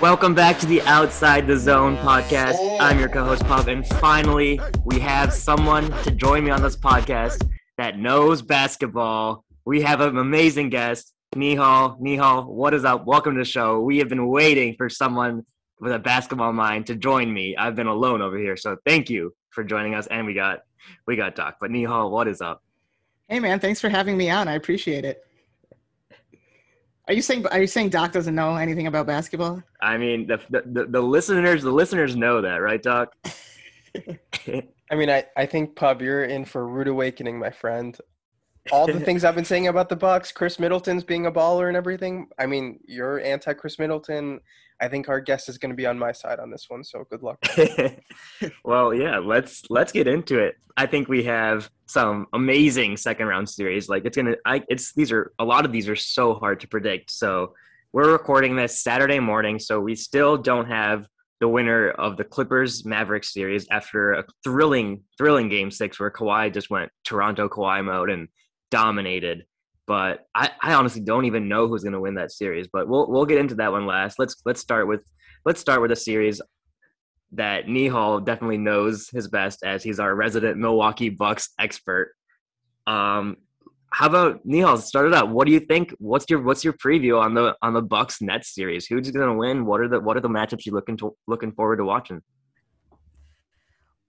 Welcome back to the Outside the Zone podcast. Oh. I'm your co-host Pub, and finally we have someone to join me on this podcast that knows basketball. We have an amazing guest, Nihal. Nihal, what is up? Welcome to the show. We have been waiting for someone with a basketball mind to join me. I've been alone over here, so thank you for joining us. And we got we got Doc. But Nihal, what is up? Hey man, thanks for having me on. I appreciate it. Are you saying are you saying Doc doesn't know anything about basketball? I mean, the the, the listeners the listeners know that, right, Doc? I mean, I, I think Pub, you're in for a rude awakening, my friend. All the things I've been saying about the Bucks, Khris Middleton's being a baller and everything. I mean, you're anti Khris Middleton. I think our guest is going to be on my side on this one. So good luck. well, yeah, let's let's get into it. I think we have some amazing second round series. Like it's gonna, I it's these are a lot of these are so hard to predict. So we're recording this Saturday morning, so we still don't have the winner of the Clippers Mavericks series after a thrilling thrilling game six where Kawhi just went Toronto Kawhi mode and dominated but I, I honestly don't even know who's going to win that series. But we'll we'll get into that one last. Let's let's start with let's start with a series that Nihal definitely knows his best as he's our resident Milwaukee Bucks expert. Um, how about Nihal? Start it out. What do you think? What's your what's your preview on the on the Bucks Nets series? Who's going to win? What are the what are the matchups you looking to looking forward to watching?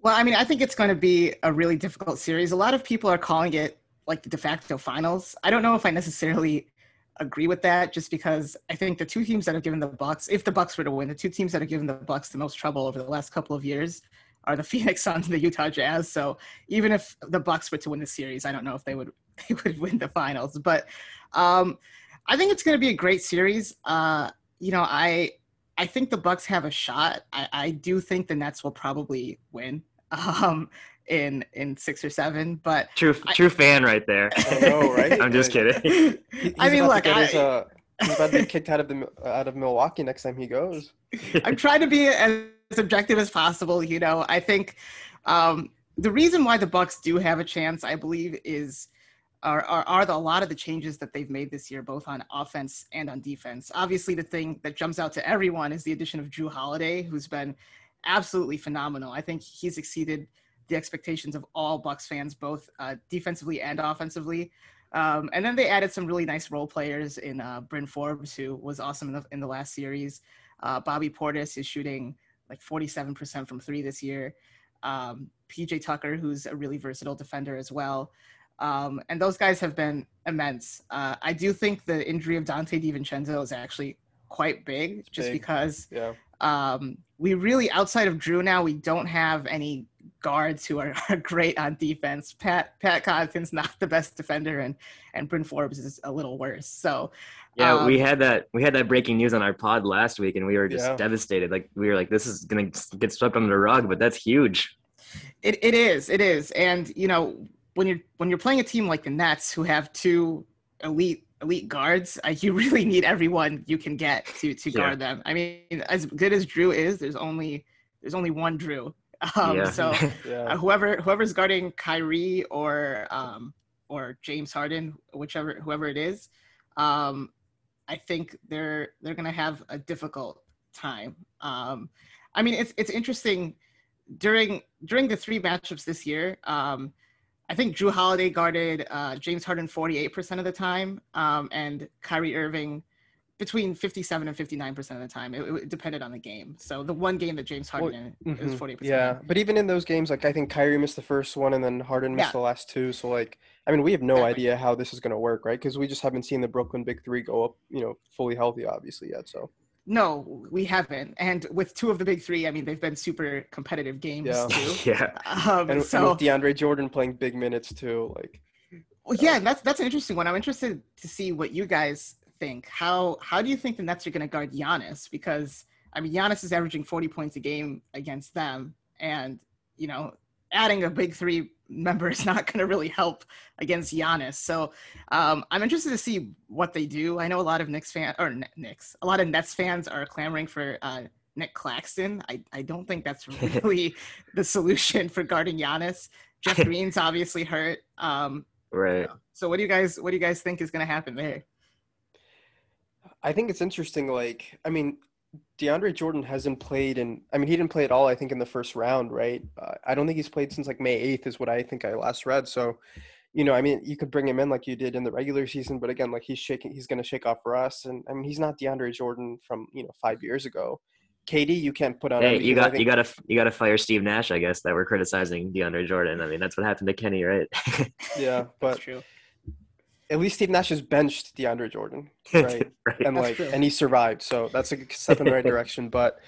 Well, I mean, I think it's going to be a really difficult series. A lot of people are calling it like the de facto finals. I don't know if I necessarily agree with that just because I think the two teams that have given the Bucks, if the Bucks were to win, the two teams that have given the Bucks the most trouble over the last couple of years are the Phoenix Suns and the Utah Jazz. So even if the Bucks were to win the series, I don't know if they would they would win the finals. But um, I think it's going to be a great series. Uh, you know, I I think the Bucks have a shot. I, I do think the Nets will probably win. Um, in in six or seven. But true I, true fan right there. I know, right? I'm just kidding. He, I mean, look, I, his, uh, he's about to get kicked out of the out of Milwaukee next time he goes. I'm trying to be as objective as possible. You know, I think um, the reason why the Bucks do have a chance, I believe, is. Are, are, are the, a lot of the changes that they've made this year, both on offense and on defense. Obviously, the thing that jumps out to everyone is the addition of Jrue Holiday, who's been absolutely phenomenal. I think he's exceeded the expectations of all Bucks fans, both uh, defensively and offensively. Um, and then they added some really nice role players in uh, Bryn Forbes, who was awesome in the, in the last series. Uh, Bobby Portis is shooting like 47% from three this year. Um, PJ Tucker, who's a really versatile defender as well. Um, and those guys have been immense. Uh, I do think the injury of Donte DiVincenzo is actually quite big, it's just big. because yeah. um, we really, outside of Jrue now, we don't have any guards who are, are great on defense. Pat Pat Connaughton's not the best defender, and and Bryn Forbes is a little worse. So yeah, um, we had that we had that breaking news on our pod last week, and we were just yeah. devastated. Like we were like, this is gonna get swept under the rug, but that's huge. It it is it is, and you know when you're when you're playing a team like the Nets who have two elite elite guards, uh, you really need everyone you can get to to guard them. I mean, as good as Jrue is, there's only there's only one Jrue, um, yeah. So yeah. uh, whoever whoever's guarding Kyrie or um, or James Harden, whichever whoever it is, um, I think they're they're gonna have a difficult time. Um, I mean, it's it's interesting during during the three matchups this year. Um, I think Jrue Holiday guarded uh, James Harden 48% of the time, um, and Kyrie Irving between 57 and 59 percent of the time. It, it, depended on the game. So the one game that James Harden well, mm-hmm. was 40 percent. Yeah, but even in those games, like I think Kyrie missed the first one and then Harden missed yeah. the last two. So like, I mean, we have no exactly. idea how this is going to work, right? Because we just haven't seen the Brooklyn Big Three go up, you know, fully healthy, obviously yet. So. No, we haven't. And with two of the big three, I mean, they've been super competitive games yeah. too. yeah. Um, and, so, and with DeAndre Jordan playing big minutes too, like. Well, yeah, that's that's an interesting one. I'm interested to see what you guys think? How how do you think the Nets are going to guard Giannis? Because I mean, Giannis is averaging 40 points a game against them, and you know, adding a big three member is not going to really help against Giannis. So um, I'm interested to see what they do. I know a lot of Knicks fans or Knicks, a lot of Nets fans are clamoring for uh, Nic Claxton. I, I don't think that's really the solution for guarding Giannis. Jeff Green's obviously hurt. Um, right. So what do you guys what do you guys think is going to happen there? I think it's interesting. Like, I mean, DeAndre Jordan hasn't played in. I mean, he didn't play at all. I think in the first round, right? Uh, I don't think he's played since like May eighth, is what I think I last read. So, you know, I mean, you could bring him in like you did in the regular season, but again, like he's shaking, he's going to shake off Russ, and I mean, he's not DeAndre Jordan from you know five years ago. Katie, you can't put on. Hey, you got think- you got to you got to fire Steve Nash, I guess, that we're criticizing DeAndre Jordan. I mean, that's what happened to Kenny, right? Yeah, That's but true. At least Steve Nash has benched DeAndre Jordan, right? right. and like and he survived. So that's a step in the right direction. But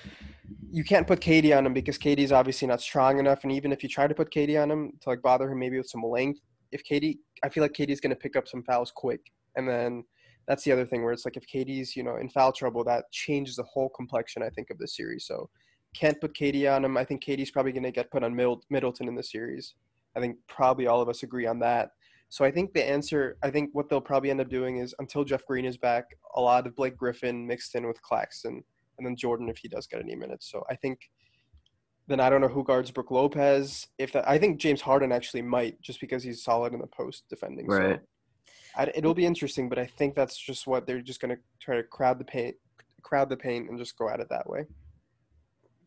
you can't put Katie on him because Katie's obviously not strong enough. And even if you try to put Katie on him to like bother him maybe with some length if Katie I feel like Katie's going to pick up some fouls quick. And then that's the other thing where it's like if Katie's you know in foul trouble that changes the whole complexion I think of the series. So can't put Katie on him. I think Katie's probably going to get put on Middleton in the series. I think probably all of us agree on that so I think the answer, I think what they'll probably end up doing is until Jeff Green is back, a lot of Blake Griffin mixed in with Claxton, and then Jordan if he does get any minutes. So I think then I don't know who guards Brook Lopez. If that, I think James Harden actually might, just because he's solid in the post defending. Right. So I, it'll be interesting, but I think that's just what they're just going to try to crowd the paint, crowd the paint, and just go at it that way.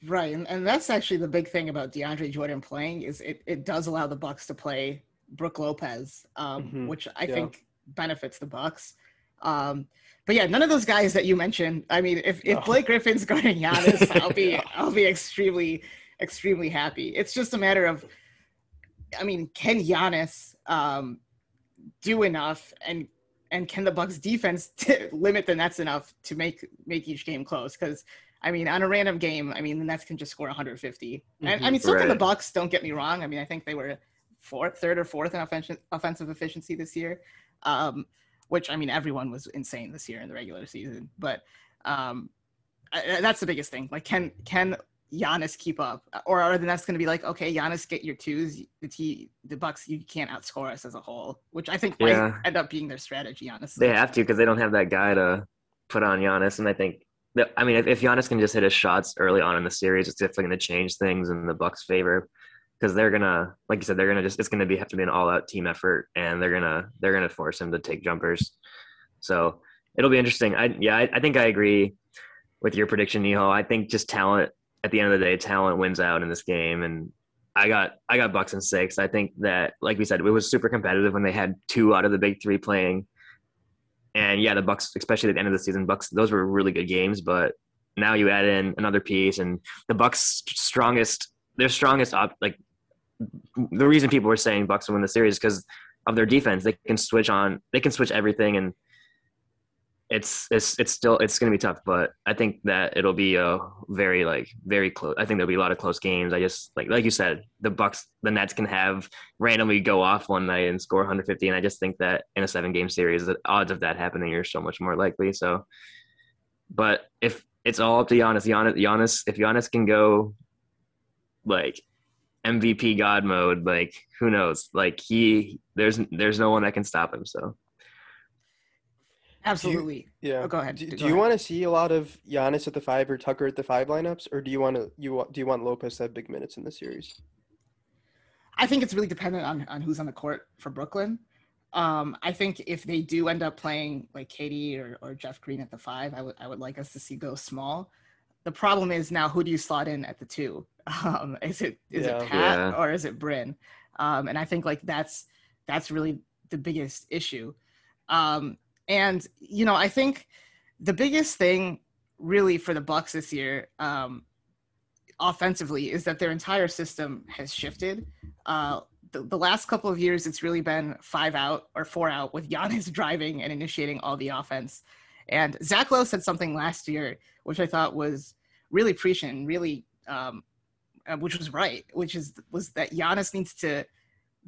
Right, and, and that's actually the big thing about DeAndre Jordan playing is it, it does allow the Bucks to play Brook Lopez, um, Mhm, which I yeah. think benefits the Bucks. Um, but yeah, none of those guys that you mentioned. I mean, if, if No. Blake Griffin's guarding Giannis, I'll be Yeah. I'll be extremely extremely happy. It's just a matter of, I mean, can Giannis um, do enough, and and can the Bucks defense t- limit the Nets enough to make make each game close? Because I mean, on a random game, I mean, the Nets can just score 150. And I Mhm. mean, so can the Bucks. Don't get me wrong. I mean, I think they were fourth, third, or fourth in offensive offensive efficiency this year, um, which I mean, everyone was insane this year in the regular season. But um, I, that's the biggest thing. Like, can can Giannis keep up, or are the Nets going to be like, okay, Giannis, get your twos. The T, the Bucks, you can't outscore us as a whole, which I think might end up being their strategy. Honestly, They have to because they don't have that guy to put on Giannis, and I think that I mean if, if Giannis can just hit his shots early on in the series, it's definitely going to change things in the Bucks' favor because they're gonna, like you said, they're gonna just it's gonna be have to be an all-out team effort, and they're gonna they're gonna force him to take jumpers. So it'll be interesting. I yeah, I, I think I agree with your prediction, Niho. I think just talent at the end of the day, talent wins out in this game, and I got I got Bucks and six. I think that, like we said, it was super competitive when they had two out of the big three playing. And yeah, the Bucks, especially at the end of the season, Bucks those were really good games. But now you add in another piece, and the Bucks' strongest, their strongest op, like the reason people were saying Bucks will win the series because of their defense. They can switch on, they can switch everything, and it's it's it's still it's going to be tough. But I think that it'll be a very like very close. I think there'll be a lot of close games. I just like like you said, the Bucks, the Nets can have randomly go off one night and score 150, and I just think that in a seven game series, the odds of that happening are so much more likely. So, but if it's all up to Giannis, Giannis, Giannis, if Giannis can go like MVP God mode, like who knows? Like he, there's there's no one that can stop him. So absolutely. Yeah. Oh, go ahead. Do, Go you ahead. want to see a lot of Giannis at the five or Tucker at the five lineups, or do you want to you do you want Lopez to have big minutes in the series? I think it's really dependent on, on who's on the court for Brooklyn. Um, I think if they do end up playing like Katie or, or Jeff Green at the five, I would I would like us to see go small. The problem is now who do you slot in at the two? Um, is it is Yeah. it Pat Yeah. or is it Bryn? Um, and I think like that's that's really the biggest issue. Um, and you know I think the biggest thing really for the Bucks this year um, offensively is that their entire system has shifted. Uh, the, the last couple of years, it's really been five out or four out with Giannis driving and initiating all the offense. And Zach Lowe said something last year, which I thought was really prescient, really, um, uh, which was right, which is was that Giannis needs to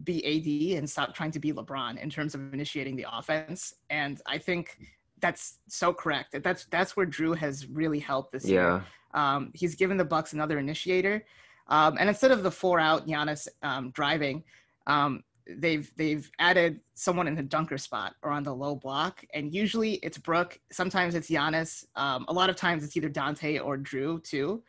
be AD and stop trying to be LeBron in terms of initiating the offense. And I think that's so correct. That's that's where Jrue has really helped this year. Um, he's given the Bucks another initiator, um, and instead of the four out Giannis um, driving, um, they've they've added someone in the dunker spot or on the low block, and usually it's Brook. Sometimes it's Giannis. Um, a lot of times it's either Donte or Jrue too.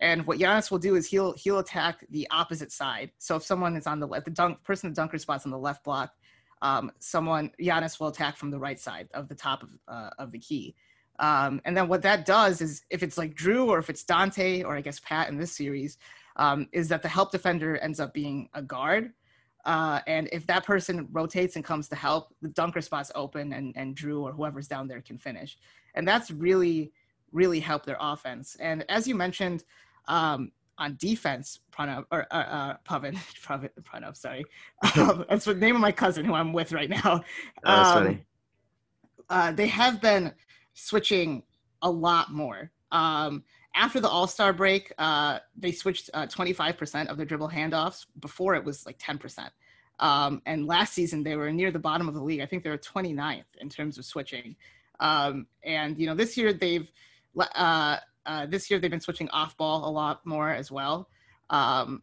And what Giannis will do is he'll he'll attack the opposite side. So if someone is on the left, the dunk person the dunker spot's on the left block, um, someone Giannis will attack from the right side of the top of uh, of the key. Um, and then what that does is if it's like Jrue or if it's Donte or I guess Pat in this series, um, is that the help defender ends up being a guard. Uh, and if that person rotates and comes to help, the dunker spot's open and, and Jrue or whoever's down there can finish. And that's really, really helped their offense. And as you mentioned, um, on defense, Pranav or uh, uh, Pavan, Pranav, Pranav, sorry, um, that's the name of my cousin who I'm with right now. Oh, that's Um, funny. uh, they have been switching a lot more. Um, after the All Star break, uh, they switched uh, 25% of their dribble handoffs. Before it was like 10%. Um, and last season they were near the bottom of the league. I think they were 29th in terms of switching. Um, and you know this year they've uh, uh, this year they've been switching off ball a lot more as well. Um,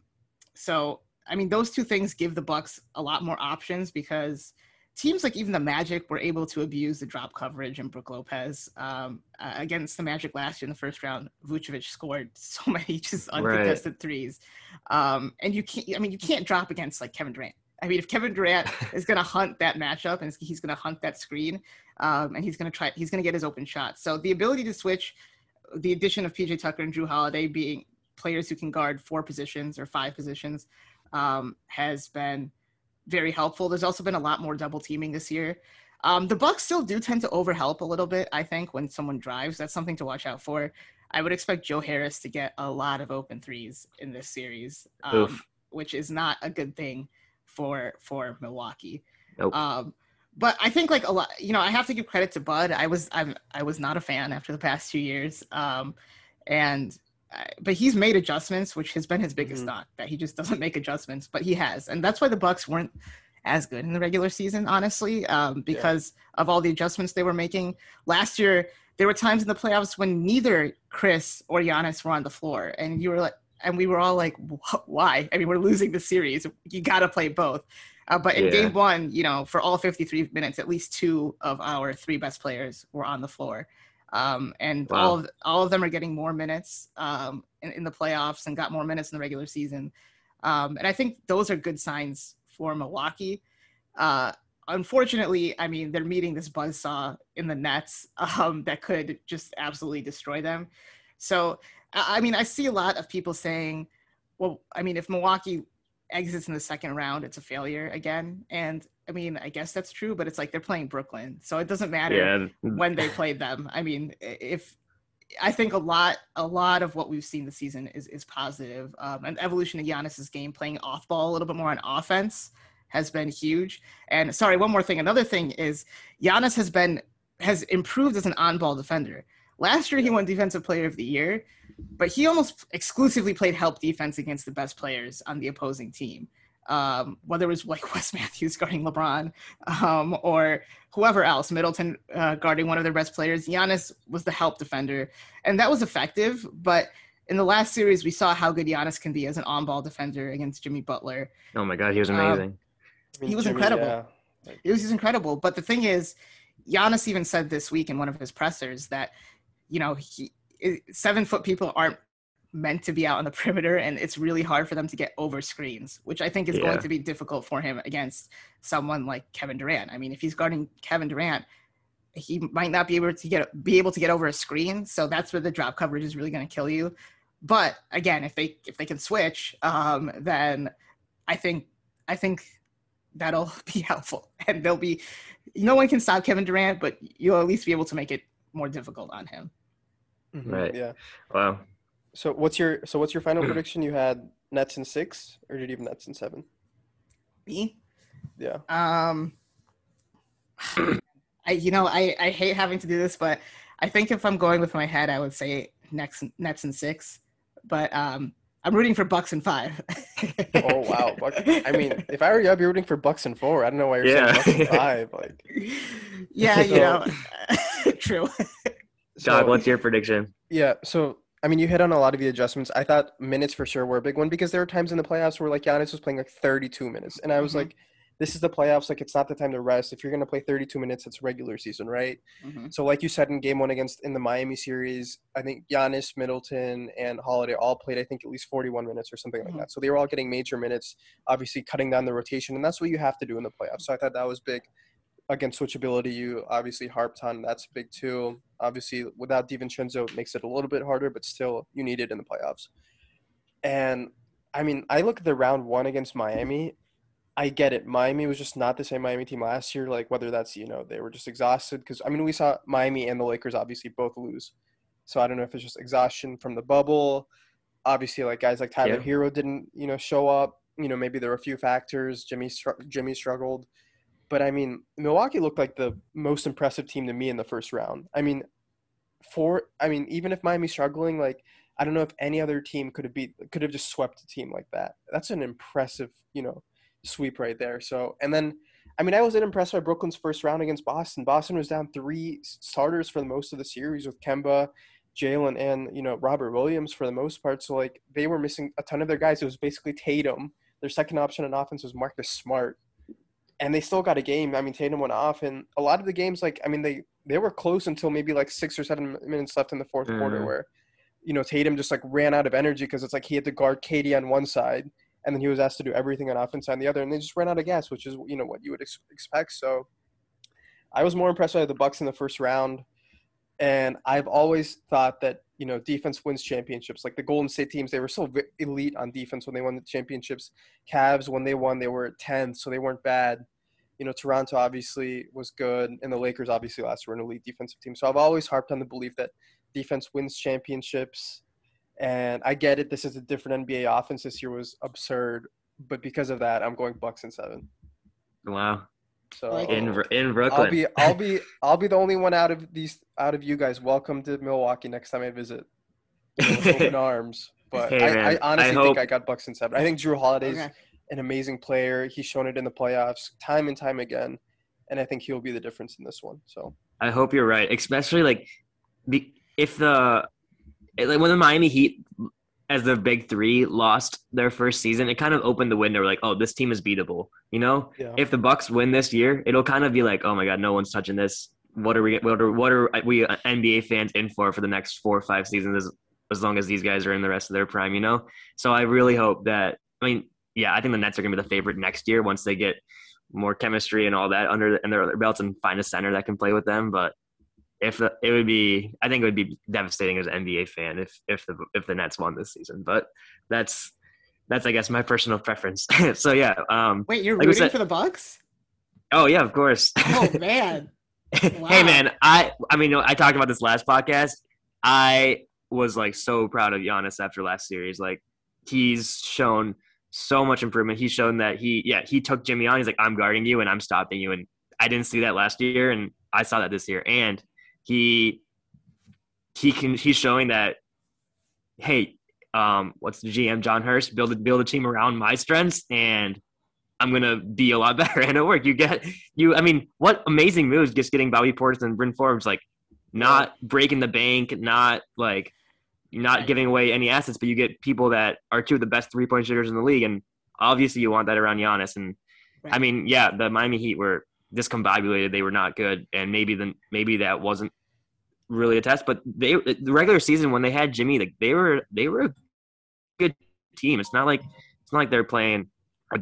so I mean those two things give the Bucks a lot more options because teams like even the Magic were able to abuse the drop coverage and Brook Lopez um, uh, against the Magic last year in the first round. Vucevic scored so many just uncontested threes, um, and you can't. I mean, you can't drop against like Kevin Durant. I mean, if Kevin Durant is going to hunt that matchup and he's going to hunt that screen, um, and he's going to try, he's going to get his open shot. So the ability to switch, the addition of PJ Tucker and Jrue Holiday being players who can guard four positions or five positions, um, has been very helpful. There's also been a lot more double teaming this year. Um, the Bucks still do tend to overhelp a little bit. I think when someone drives, that's something to watch out for. I would expect Joe Harris to get a lot of open threes in this series, um, which is not a good thing for for Milwaukee. Nope. Um, but I think like a lot, you know, I have to give credit to Bud. I was I'm I was not a fan after the past two years, um, and but he's made adjustments, which has been his biggest Mhm. knock that he just doesn't make adjustments, but he has, and that's why the Bucks weren't as good in the regular season, honestly, um, because of all the adjustments they were making last year. There were times in the playoffs when neither Chris or Giannis were on the floor, and you were like, and we were all like, why? I mean, we're losing the series. You got to play both. Uh, but in Yeah. game one, you know, for all 53 minutes, at least two of our three best players were on the floor. Um, and Wow. all of all of them are getting more minutes um, in, in the playoffs and got more minutes in the regular season. Um, and I think those are good signs for Milwaukee. Uh, unfortunately, I mean, they're meeting this buzzsaw in the Nets um, that could just absolutely destroy them. So, I I mean, I see a lot of people saying, well, I mean, if Milwaukee exits in the second round, it's a failure again. And I mean, I guess that's true, but it's like they're playing Brooklyn. So it doesn't matter Yeah. when they played them. I mean, if I think a lot, a lot of what we've seen this season is is positive. Um, and evolution of Giannis's game, playing off ball a little bit more on offense, has been huge. And sorry, one more thing. Another thing is Giannis has been has improved as an on ball defender. Last year he won Defensive Player of the Year, but he almost exclusively played help defense against the best players on the opposing team. Um, whether it was like Wes Matthews guarding LeBron um, or whoever else, Middleton uh, guarding one of their best players. Giannis was the help defender, and that was effective. But in the last series, we saw how good Giannis can be as an on-ball defender against Jimmy Butler. Oh my God, he was Um, amazing. I He was incredible. yeah. It was just incredible. But the thing is, Giannis even said this week in one of his pressers that, you know, he seven foot people aren't meant to be out on the perimeter, and it's really hard for them to get over screens, which I think is Yeah. going to be difficult for him against someone like Kevin Durant. I mean, if he's guarding Kevin Durant, he might not be able to get be able to get over a screen, so that's where the drop coverage is really going to kill you. But again, if they if they can switch, um, then I think I think that'll be helpful, and they'll be. No one can stop Kevin Durant, but you'll at least be able to make it more difficult on him. Mhm, Right. Yeah. Wow. So what's your so what's your final prediction? You had Nets in six, or did you have Nets in seven? Me, Yeah. um, I you know I I hate having to do this, but I think if I'm going with my head, I would say Nets Nets and six, but um, I'm rooting for Bucks and five. Oh wow. Buck, I mean, if I were you, I'd be rooting for Bucks and four. I don't know why you're Yeah. saying Bucks and five. Like, yeah, you know, true. Doc, so- what's your prediction? Yeah, so I mean, you hit on a lot of the adjustments. I thought minutes for sure were a big one because there were times in the playoffs where like Giannis was playing like 32 minutes, and I was Mhm. like, "This is the playoffs. Like, it's not the time to rest. If you're gonna play 32 minutes, it's regular season, right?" Mhm. So, like you said in Game One against in the Miami series, I think Giannis, Middleton, and Holiday all played I think at least 41 minutes or something like Mhm. that. So they were all getting major minutes, obviously cutting down the rotation, and that's what you have to do in the playoffs. So I thought that was big. Again, switchability, you obviously harped on. That's big too. Obviously, without DiVincenzo, it makes it a little bit harder, but still, you need it in the playoffs. And I mean, I look at the round one against Miami. I get it. Miami was just not the same Miami team last year. Like whether that's you know they were just exhausted because I mean we saw Miami and the Lakers obviously both lose. So I don't know if it's just exhaustion from the bubble. Obviously, like guys like Tyler Yeah. Herro didn't you know show up. You know maybe there were a few factors. Jimmy Jimmy struggled, but I mean Milwaukee looked like the most impressive team to me in the first round. I mean, for I mean even if Miami's struggling, like I don't know if any other team could have beat could have just swept a team like that. That's an impressive you know sweep right there. So and then I mean I wasn't impressed by Brooklyn's first round against Boston. Boston was down three starters for the most of the series with Kemba, Jalen, and you know Robert Williams for the most part. So like they were missing a ton of their guys. It was basically Tatum. Their second option on offense was Marcus Smart, and they still got a game. I mean Tatum went off, and a lot of the games like I mean they they were close until maybe like six or seven minutes left in the 4th quarter Mhm. where you know Tatum just like ran out of energy because it's like he had to guard Katie on one side and then he was asked to do everything on offense on the other, and they just ran out of gas, which is you know what you would ex- expect. So I was more impressed by the Bucks in the first round, and I've always thought that you know defense wins championships. Like the Golden State teams, they were so elite on defense when they won the championships. Cavs when they won, they were tenth, so they weren't bad. You know, Toronto obviously was good, and the Lakers obviously last were an elite defensive team. So I've always harped on the belief that defense wins championships. And I get it. This is a different NBA offense. This year was absurd, but because of that, I'm going Bucks in seven. Wow. So In in Brooklyn. I'll be I'll be I'll be the only one out of these out of you guys. Welcome to Milwaukee next time I visit. You open arms. But Hey, I, man, I I honestly hope- think I got Bucks in seven. I think Jrue Holiday's Okay. an amazing player. He's shown it in the playoffs time and time again, and I think he'll be the difference in this one. So I hope you're right, especially like be, if the like when the Miami Heat as the big three lost their first season, it kind of opened the window. Like, oh, this team is beatable. You know, yeah, if the Bucks win this year, it'll kind of be like, oh my god, no one's touching this. What are we? What are what are we NBA fans in for for the next four or five seasons? As, as long as these guys are in the rest of their prime, you know. So I really hope that. I mean, yeah, I think the Nets are gonna be the favorite next year once they get more chemistry and all that under and their belts and find a center that can play with them. But if the, it would be, I think it would be devastating as an NBA fan if if the if the Nets won this season. But that's that's I guess my personal preference. so yeah, um, Wait, you're Like rooting said- for the Bucks? oh yeah, of course. Oh man. hey man, I I mean I talked about this last podcast. I was like so proud of Giannis after last series. Like he's shown so much improvement. He's shown that he yeah, he took Jimmy on. He's like, I'm guarding you and I'm stopping you. And I didn't see that last year and I saw that this year. And he he can he's showing that hey, um, what's the GM Jon Horst build a build a team around my strengths and I'm gonna be a lot better and it worked. You get you I mean, what amazing moves just getting Bobby Portis and Bryn Forbes like not breaking the bank, not like not giving away any assets, but you get people that are two of the best three point shooters in the league. And obviously you want that around Giannis. And I mean, yeah, the Miami Heat were discombobulated, they were not good, and maybe then maybe that wasn't really a test, but they the regular season when they had Jimmy, like they were they were a good team. It's not like it's not like they're playing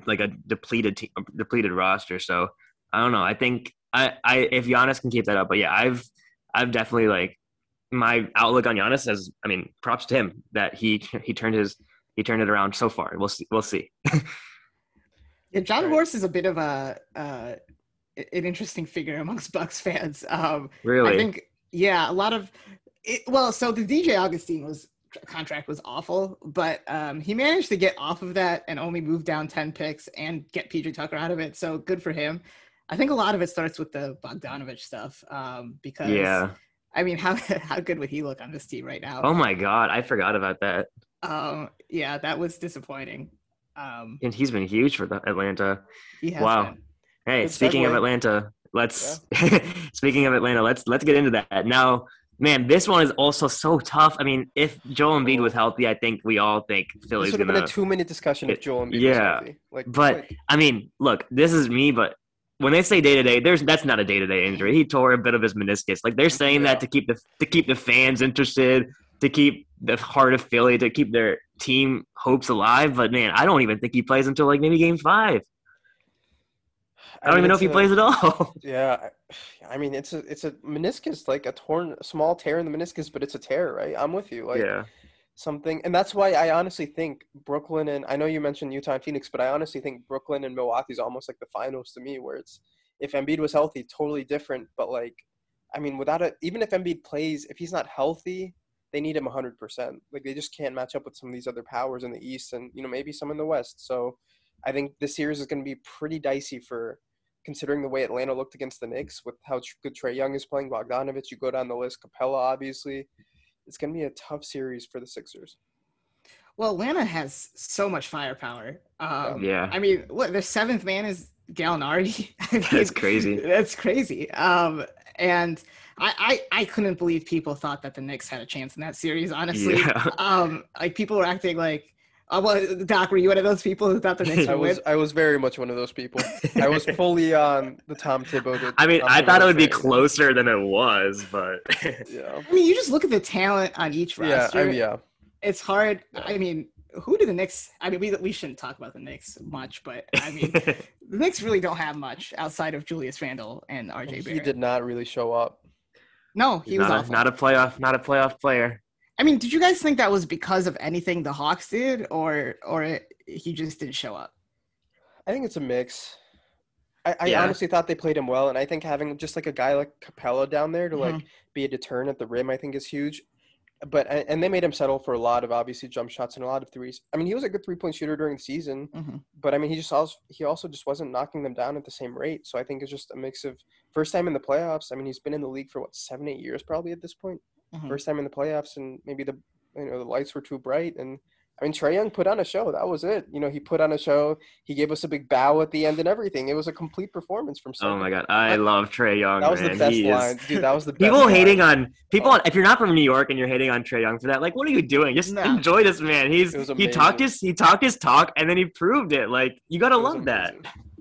like a depleted team, depleted roster. So I don't know. I think I, I if Giannis can keep that up, but yeah, I've I've definitely like my outlook on Giannis as I mean, props to him that he he turned his he turned it around so far. We'll see. We'll see. Yeah, Jon Right. Horst is a bit of a uh, an interesting figure amongst Bucks fans. Um, Really, I think, yeah, a lot of it, well, so the DJ Augustin was contract was awful, but um, he managed to get off of that and only move down ten picks and get PJ Tucker out of it. So good for him. I think a lot of it starts with the Bogdanovic stuff um, because yeah. I mean, how how good would he look on this team right now? Oh my God, I forgot about that. Um, yeah, that was disappointing. Um, And he's been huge for the Atlanta. he has Wow. been. Hey, Good speaking of. Atlanta, let's speaking of Atlanta, let's let's get into that. Now, man, this one is also so tough. I mean, if Joel Embiid was oh. healthy, I think we all think this Philly's would have been gonna a two-minute discussion if Joel Embiid was Yeah, healthy. Like, but- quick. I mean, look, this is me, but when they say day to day, there's that's not a day to day injury. He tore a bit of his meniscus. Like they're saying Yeah. that to keep the to keep the fans interested, to keep the heart of Philly, to keep their team hopes alive. But man, I don't even think he plays until like maybe game five. I don't mean, even know if he a- plays at all. Yeah, I mean, it's a it's a meniscus, like a torn, small tear in the meniscus, but it's a tear, right? I'm with you. Like yeah. something, and that's why I honestly think Brooklyn and I know you mentioned Utah and Phoenix, but I honestly think Brooklyn and Milwaukee is almost like the finals to me, where it's if Embiid was healthy, totally different. But like, I mean, without it, even if Embiid plays, if he's not healthy, they need him 100%. Like they just can't match up with some of these other powers in the East and you know maybe some in the West. So I think this series is going to be pretty dicey for considering the way Atlanta looked against the Knicks with how good Trae Young is playing, Bogdanovic, you go down the list, Capela, obviously. It's going to be a tough series for the Sixers. Well, Atlanta has so much firepower. Um, Yeah. I mean, what their seventh man is Gallinari. I mean, That's crazy. That's crazy. Um, and I, I I couldn't believe people thought that the Knicks had a chance in that series. Honestly, Yeah. um, like people were acting like, uh, well, Doc, were you one of those people who thought the Knicks I would win? was I was very much one of those people. I was fully on the Tom Thibodeau. I mean, Tom I thought it would be train. closer than it was, but Yeah. I mean, you just look at the talent on each Yeah, roster. I mean, yeah. It's hard. I mean, who do the Knicks? I mean, we we shouldn't talk about the Knicks much, but I mean, the Knicks really don't have much outside of Julius Randle and RJ He Barrett. did not really show up. No, he He's was not, awful. not a playoff, not a playoff player. I mean, did you guys think that was because of anything the Hawks did, or or he just didn't show up? I think it's a mix. I, I Yeah. honestly thought they played him well, and I think having just like a guy like Capela down there to like Mhm. be a deterrent at the rim, I think is huge. But and they made him settle for a lot of obviously jump shots and a lot of threes. I mean, he was a good three point shooter during the season, Mhm. but I mean, he just also he also just wasn't knocking them down at the same rate. So I think it's just a mix of first time in the playoffs. I mean, he's been in the league for what seven eight years probably at this point. Mhm. First time in the playoffs, and maybe the you know the lights were too bright and. I mean, Trae Young put on a show. That was it. You know, he put on a show. He gave us a big bow at the end and everything. It was a complete performance from. Oh my god, finish. I love Trae Young. That was man. the best He is- line, dude. That was the best People line. hating on people. Oh. If you're not from New York and you're hating on Trae Young for that, like, what are you doing? Just No. enjoy this man. He's he talked his he talked his talk and then he proved it. Like, you gotta It was love that.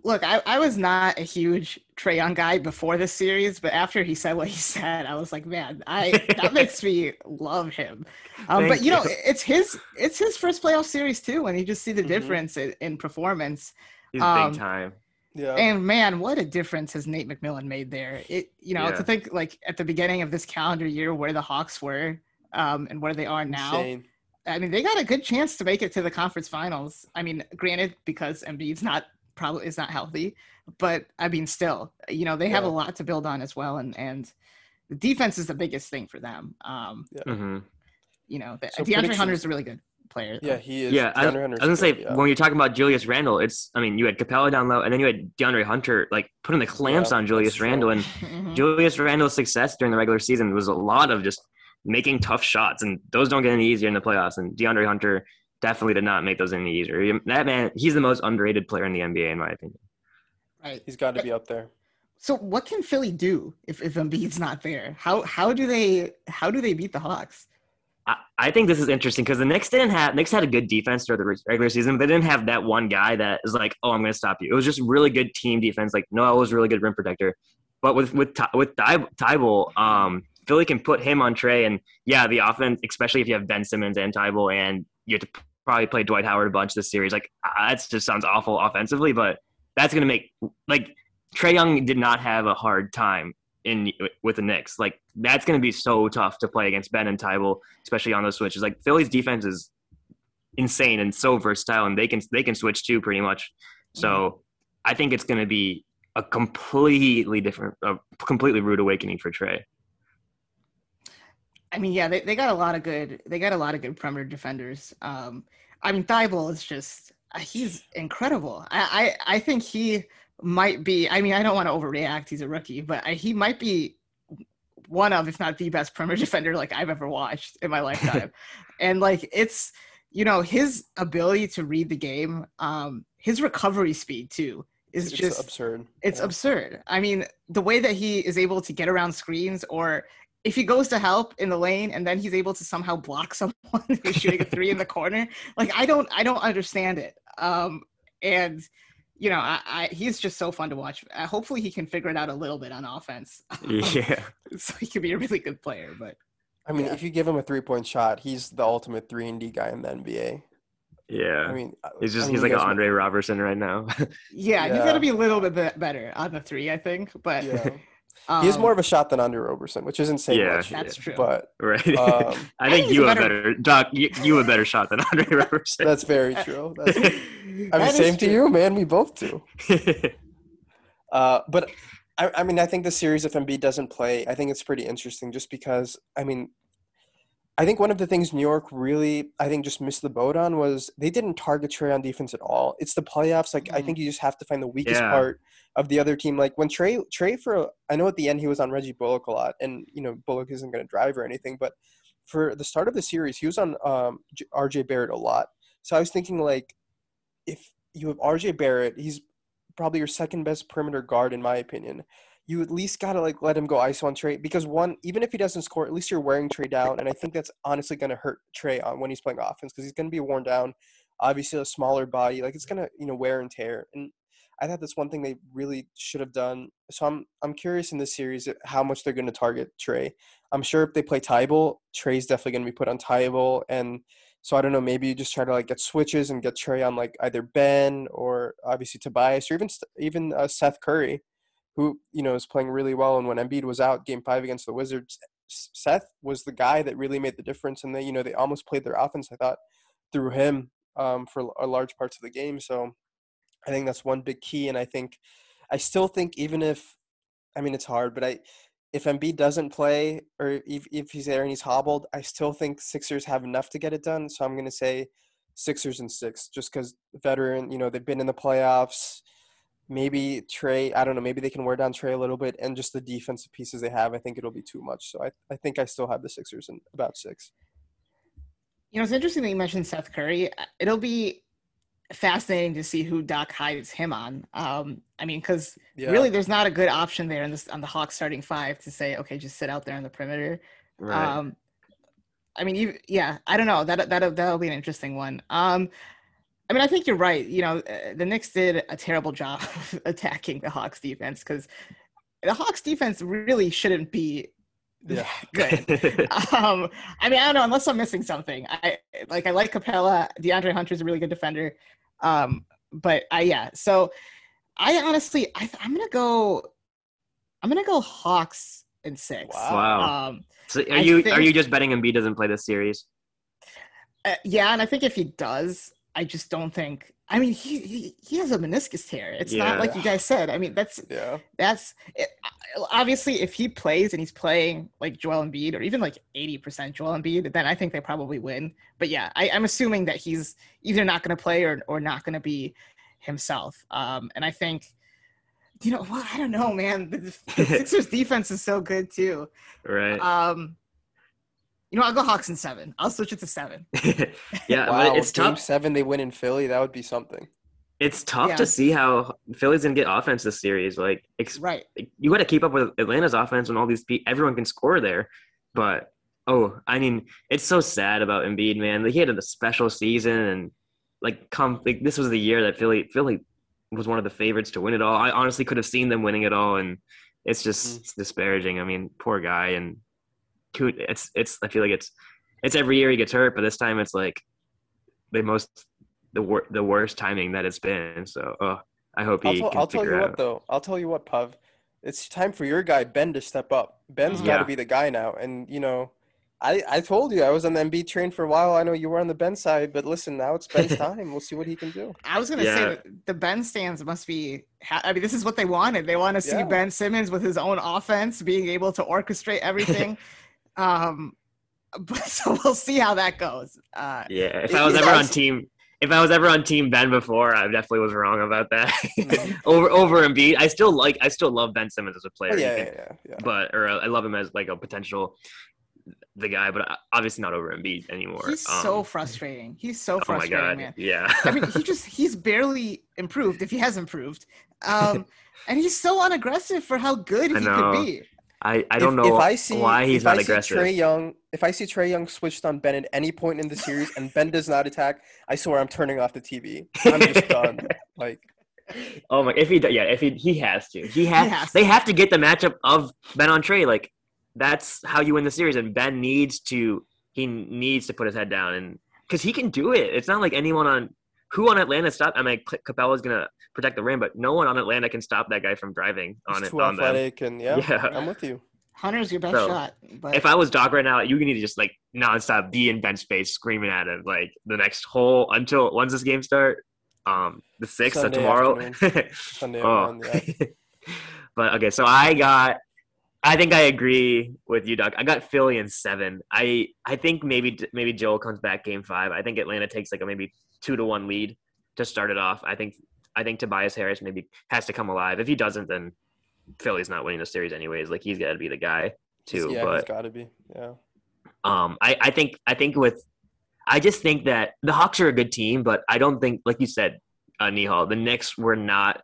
Amazing. Look, I, I was not a huge Trae Young guy before this series, but after he said what he said, I was like, man, I that makes me love him. Um, but Thank you know, you. it's his it's his first playoff series too, and you just see the Mhm. difference in, in performance. He's Um, big time. Yeah. And man, what a difference has Nate McMillan made there. It you know Yeah. to think like at the beginning of this calendar year where the Hawks were um, and where they are now. Insane. I mean, they got a good chance to make it to the conference finals. I mean, granted, because Embiid's not probably is not healthy, but I mean, still, you know, they have a lot to build on as well, and and the defense is the biggest thing for them. Um, hmm you know, the, So DeAndre predictions- Hunter's a really good player. Yeah, he is. Yeah, I, I was gonna say yeah. when you're talking about Julius Randle, it's I mean you had Capela down low, and then you had DeAndre Hunter like putting the clamps Yeah, on Julius that's. Randle, and Mhm. Julius Randle's success during the regular season was a lot of just making tough shots, and those don't get any easier in the playoffs. And DeAndre Hunter definitely did not make those any easier. That man, he's the most underrated player in the NBA, in my opinion. right. He's got to be up there. So, what can Philly do if if Embiid's not there? How how do they how do they beat the Hawks? I, I think this is interesting because the Knicks didn't have Knicks had a good defense throughout the regular season, but they didn't have that one guy that is like, oh, I'm going to stop you. It was just really good team defense. Like Noel was a really good rim protector, but with with Ty- with Ty- Thybulle, um, Philly can put him on Trae, and yeah, the offense, especially if you have Ben Simmons and Thybulle, and you have to probably play Dwight Howard a bunch this series. Like uh, that just sounds awful offensively, but that's going to make like Trae Young did not have a hard time in with the Knicks. Like that's going to be so tough to play against Ben and Thybulle, especially on those switches. Like Philly's defense is insane and so versatile, and they can they can switch too pretty much. So I think it's going to be a completely different, a completely rude awakening for Trae. I mean, yeah, they, they got a lot of good they got a lot of good perimeter defenders. Um, I mean, Thybulle is just uh, he's incredible. I, I I think he might be. I mean, I don't want to overreact. He's a rookie, but I, he might be one of, if not the best perimeter defender like I've ever watched in my lifetime. and like it's you know his ability to read the game, um, his recovery speed too is It's just absurd. it's Yeah. absurd. I mean, the way that he is able to get around screens, or if he goes to help in the lane and then he's able to somehow block someone who's shooting a three in the corner, like I don't, I don't understand it. Um, and you know, I, I he's just so fun to watch. Uh, hopefully, he can figure it out a little bit on offense, Yeah, so he could be a really good player. But I mean, Yeah. if you give him a three point shot, he's the ultimate three and D guy in the NBA. yeah. I mean, he's I just mean, he's you like an Andre Roberson right now. yeah, he's got to be a little bit better on the three, I think. But Yeah. He has Um, more of a shot than Andre Roberson, which isn't saying Yeah. much. That's true. But Right. um, I I think think you a have better- better Doc. You, you have a better shot than Andre Roberson. that's very true. That's, I mean, That is same to you, man. We both do. Uh, but I, I mean, I think the series, if Embiid doesn't play, I think it's pretty interesting just because, I mean, I think one of the things New York really, I think, just missed the boat on was they didn't target Trae on defense at all. It's the playoffs. Like, I Mhm. think you just have to find the weakest Yeah. part of the other team. Like, when Trae, Trae, for, I know at the end he was on Reggie Bullock a lot, and, you know, Bullock isn't going to drive or anything, but for the start of the series, he was on um, RJ Barrett a lot. So I was thinking, like, if you have RJ Barrett, he's probably your second best perimeter guard in my opinion. You at least gotta like let him go ISO on Trae because one, even if he doesn't score, at least you're wearing Trae down, and I think that's honestly gonna hurt Trae on when he's playing offense because he's gonna be worn down. Obviously, a smaller body, like it's gonna you know wear and tear. And I thought that's one thing they really should have done. So I'm I'm curious in this series how much they're gonna target Trae. I'm sure if they play Thybulle, Trae's definitely gonna be put on Thybulle and so I don't know. Maybe you just try to like get switches and get Trae on like either Ben or obviously Tobias or even even uh, Seth Curry, who you know is playing really well. And when Embiid was out Game Five against the Wizards, Seth was the guy that really made the difference. And they you know they almost played their offense. I thought through him um, for large parts of the game. So I think that's one big key. And I think I still think even if I mean it's hard, but I if Embiid doesn't play or if, if he's there and he's hobbled, I still think Sixers have enough to get it done. So I'm going to say Sixers and six, just because veteran, you know, they've been in the playoffs. Maybe Trae, I don't know, maybe they can wear down Trae a little bit and just the defensive pieces they have, I think it'll be too much. So I, I think I still have the Sixers in about six. You know, it's interesting that you mentioned Seth Curry. It'll be fascinating to see who Doc hides him on. Um, I mean, because Yeah. really, there's not a good option there in this on the Hawks starting five to say, okay, just sit out there on the perimeter. right. Um, I mean, you, yeah, I don't know. That that that'll be an interesting one. Um, I mean, I think you're right. You know, uh, the Knicks did a terrible job of attacking the Hawks defense because the Hawks defense really shouldn't be Yeah. good. um, I mean, I don't know unless I'm missing something. I like I like Capela. DeAndre Hunter's a really good defender. Um, but I yeah. So I honestly I I'm gonna go. I'm gonna go Hawks in six. Wow. Um, so are I you are you just betting Embiid doesn't play this series? uh, yeah, and I think if he does, I just don't think. I mean, he he, he has a meniscus tear. It's not like you guys said. I mean, that's Yeah. that's it, obviously if he plays and he's playing like Joel Embiid or even like 80% Joel Embiid, then I think they probably win. But yeah, I, I'm assuming that he's either not going to play or, or not going to be himself. Um, and I think, you know, well, I don't know, man. The, the Sixers defense is so good too. Right. Um, you know, I'll go Hawks in seven. I'll switch it to seven. yeah, wow. but it's if tough. seven they win in Philly, that would be something. It's tough Yeah. to see how Philly's gonna get offense this series. Like, ex- Right. you got to keep up with Atlanta's offense when all these pe- everyone can score there. But oh, I mean, it's so sad about Embiid, man. Like, he had a special season, and like, come like this was the year that Philly Philly was one of the favorites to win it all. I honestly could have seen them winning it all, and it's just Mhm. it's disparaging. I mean, poor guy, and Coot- it's it's. I feel like it's it's every year he gets hurt, but this time it's like the most the wor- the worst timing that it's been. So, oh, I hope he I'll, tell, can I'll tell figure you out. what though. I'll tell you what, Puv. It's time for your guy Ben to step up. Ben's Mhm. got to be the guy now. And you know, I I told you I was on the Embiid train for a while. I know you were on the Ben side, but listen, now it's Ben's time. We'll see what he can do. I was gonna Yeah. say that the Ben stands must be. ha- I mean, this is what they wanted. They want to see Yeah. Ben Simmons with his own offense, being able to orchestrate everything. um, but so we'll see how that goes. Uh, Yeah, if If I was ever on team, if I was ever on team Ben before, I definitely was wrong about that. Mhm. over over Embiid, I still like, I still love Ben Simmons as a player. Oh, yeah, can- yeah, yeah, yeah. But or uh, I love him as like a potential the guy, but uh, obviously not over Embiid anymore. he's so Um, frustrating. He's so Oh my frustrating, god, man. yeah. I mean, he just he's barely improved if he has improved. Um, and he's so unaggressive for how good he could be. I, I don't know if I see, why he's if not I aggressive. See Trae Young, if I see Trae Young switched on Ben at any point in the series and Ben does not attack, I swear I'm turning off the TV. I'm just done. Like, Oh my! If he, do- yeah, if he, he has to. He has. has they have to get the matchup of Ben on Trae. Like that's how you win the series. And Ben needs to. He needs to put his head down and because he can do it. It's not like anyone on who on Atlanta stop? I mean, Capela's gonna protect the rim, but no one on Atlanta can stop that guy from driving on He's it. too On them. athletic, and yeah, Yeah. I'm with you. Hunter's your best So, shot. But If I was Doc right now, you need to just like nonstop be in bench space, screaming at him like the next whole until when's this game start? Um, the sixth of tomorrow. Sunday Oh. one, yeah. but okay, so I got. I think I agree with you, Doc. I got Philly in seven. I I think maybe maybe Joel comes back game five. I think Atlanta takes like a maybe two to one lead to start it off. I think I think Tobias Harris maybe has to come alive. If he doesn't, then Philly's not winning the series anyways. Like he's got to be the guy too. yeah, he's but got to be. Yeah. um, I, I think I think with I just think that the Hawks are a good team, but I don't think, like you said, uh, Nihal, the Knicks were not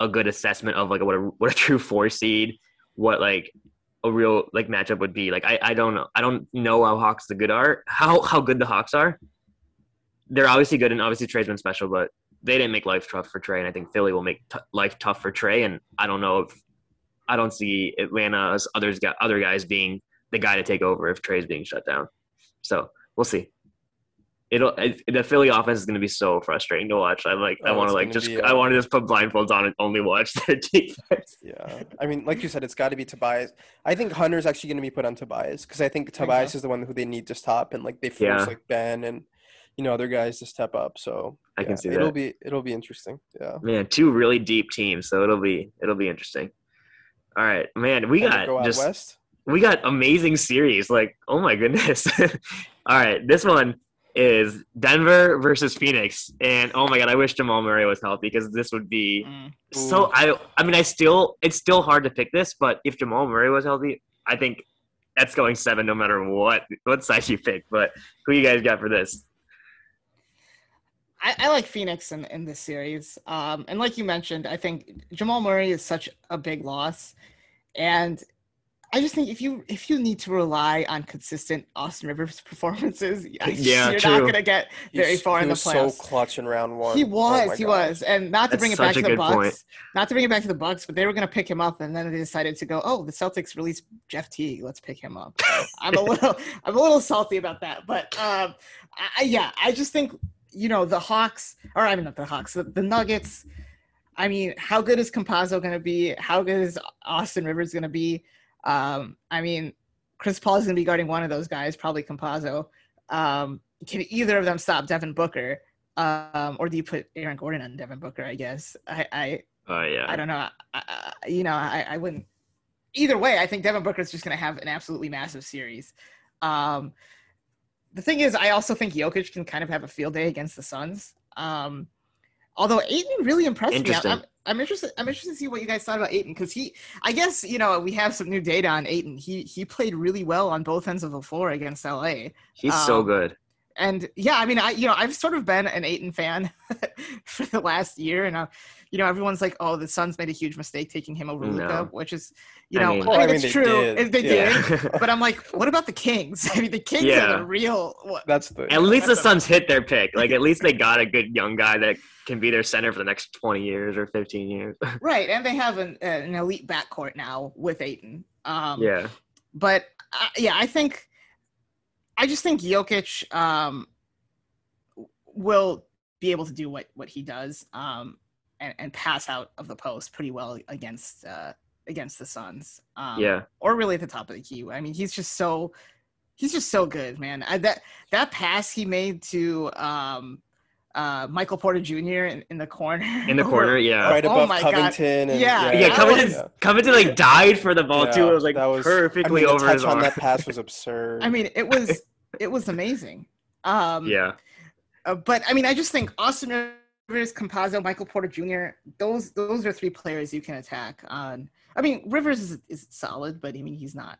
a good assessment of like what a what a true four seed, what like a real like matchup would be. Like I, I don't know I don't know how Hawks the good are how how good the Hawks are. They're obviously good and obviously Trae's been special, but they didn't make life tough for Trae, and I think Philly will make t- life tough for Trae. And I don't know if I don't see Atlanta's others got other guys being the guy to take over if Trae's being shut down. So we'll see. It'll it, the Philly offense is going to be so frustrating to watch. I like I Oh, want to like just be, I uh, want to just put blindfolds on and only watch their defense. Yeah, I mean, like you said, it's got to be Tobias. I think Hunter's actually going to be put on Tobias because I think Tobias is the one who they need to stop, and like they force Yeah. like Ben and you know other guys to step up. So I can yeah, see it'll that. be it'll be interesting. Yeah, Man, two really deep teams, so it'll be it'll be interesting. All right, man, we got go just west. we got amazing series. Like, oh my goodness. All right, this one is Denver versus Phoenix, and oh my god, I wish Jamal Murray was healthy because this would be Mm. so. I I mean, I still it's still hard to pick this, but if Jamal Murray was healthy, I think that's going seven no matter what what side you pick. But who you guys got for this? I, I like Phoenix in, in this series. Um, and like you mentioned, I think Jamal Murray is such a big loss. And I just think if you if you need to rely on consistent Austin Rivers performances, Yeah, you're true. not going to get very He's- far in the was so playoffs. clutch in round one. he Oh was, my he gosh. was, and not to That's bring it back to the Bucks, point. not to bring it back to the Bucks, but they were going to pick him up, and then they decided to go, oh, the Celtics released Jeff Teague, let's pick him up. I'm a little, I'm a little salty about that, but um, I, yeah, I just think you know the Hawks, or I mean not the Hawks, the, the Nuggets. I mean, how good is Campazzo going to be? How good is Austin Rivers going to be? Um, I mean, Chris Paul is going to be guarding one of those guys, probably Campazzo. Um, can either of them stop Devin Booker? Um, or do you put Aaron Gordon on Devin Booker? I guess I I, Oh yeah, I don't know. I, I, you know, I, I wouldn't. Either way, I think Devin Booker is just going to have an absolutely massive series. Um, the thing is, I also think Jokic can kind of have a field day against the Suns. Um, although Ayton really impressed me. I'm, I'm interested. I'm interested to see what you guys thought about Ayton because he, I guess, you know, we have some new data on Ayton. He he played really well on both ends of the floor against LA. he's so um, good. And yeah, I mean, I you know I've sort of been an Ayton fan for the last year, and I, you know everyone's like, oh, the Suns made a huge mistake taking him over No. Luka, which is, you I know, mean- I Well, mean, I mean, it's true, did. they Yeah. did. But I'm like, what about the Kings? I mean, the Kings Yeah. are the real. What, That's the At least the That's a- Suns hit their pick. Like at least they got a good young guy that can be their center for the next twenty years or fifteen years. right, and they have an, an elite backcourt now with Ayton. Um, yeah, but uh, yeah, I think I just think Jokic um, will be able to do what what he does um, and, and pass out of the post pretty well against uh, against the Suns. Um, yeah. or really at the top of the key. I mean, he's just so he's just so good, man. I, that that pass he made to um, uh, Michael Porter Jr. in, in the corner In the corner, yeah. right Oh above my God. Covington. And, Yeah, Yeah, that Covington, was- Covington like died for the ball too. It was like that was- perfectly I mean, over the his touch on arm. that pass was absurd. I mean, it was it was amazing. Um, yeah, Uh, but I mean, I just think Austin Rivers, Campazzo, Michael Porter Jr. Those those are three players you can attack on. I mean, Rivers is, is solid, but I mean, he's not.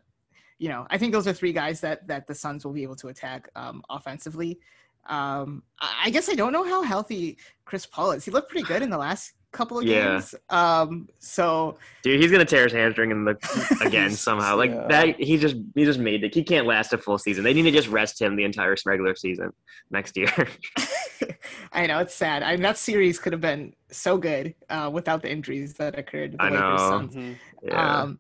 You know, I think those are three guys that that the Suns will be able to attack um, offensively. Um, I, I guess I don't know how healthy Chris Paul is. He looked pretty good in the last couple of Yeah. games. Um, so dude, he's gonna tear his hamstring in the again somehow. Like Yeah. that, he just he just made it. He can't last a full season. They need to just rest him the entire regular season next year. I know it's sad. I mean, that series could have been so good uh, without the injuries that occurred. The I Lakers know. Suns. Mhm. yeah, Um,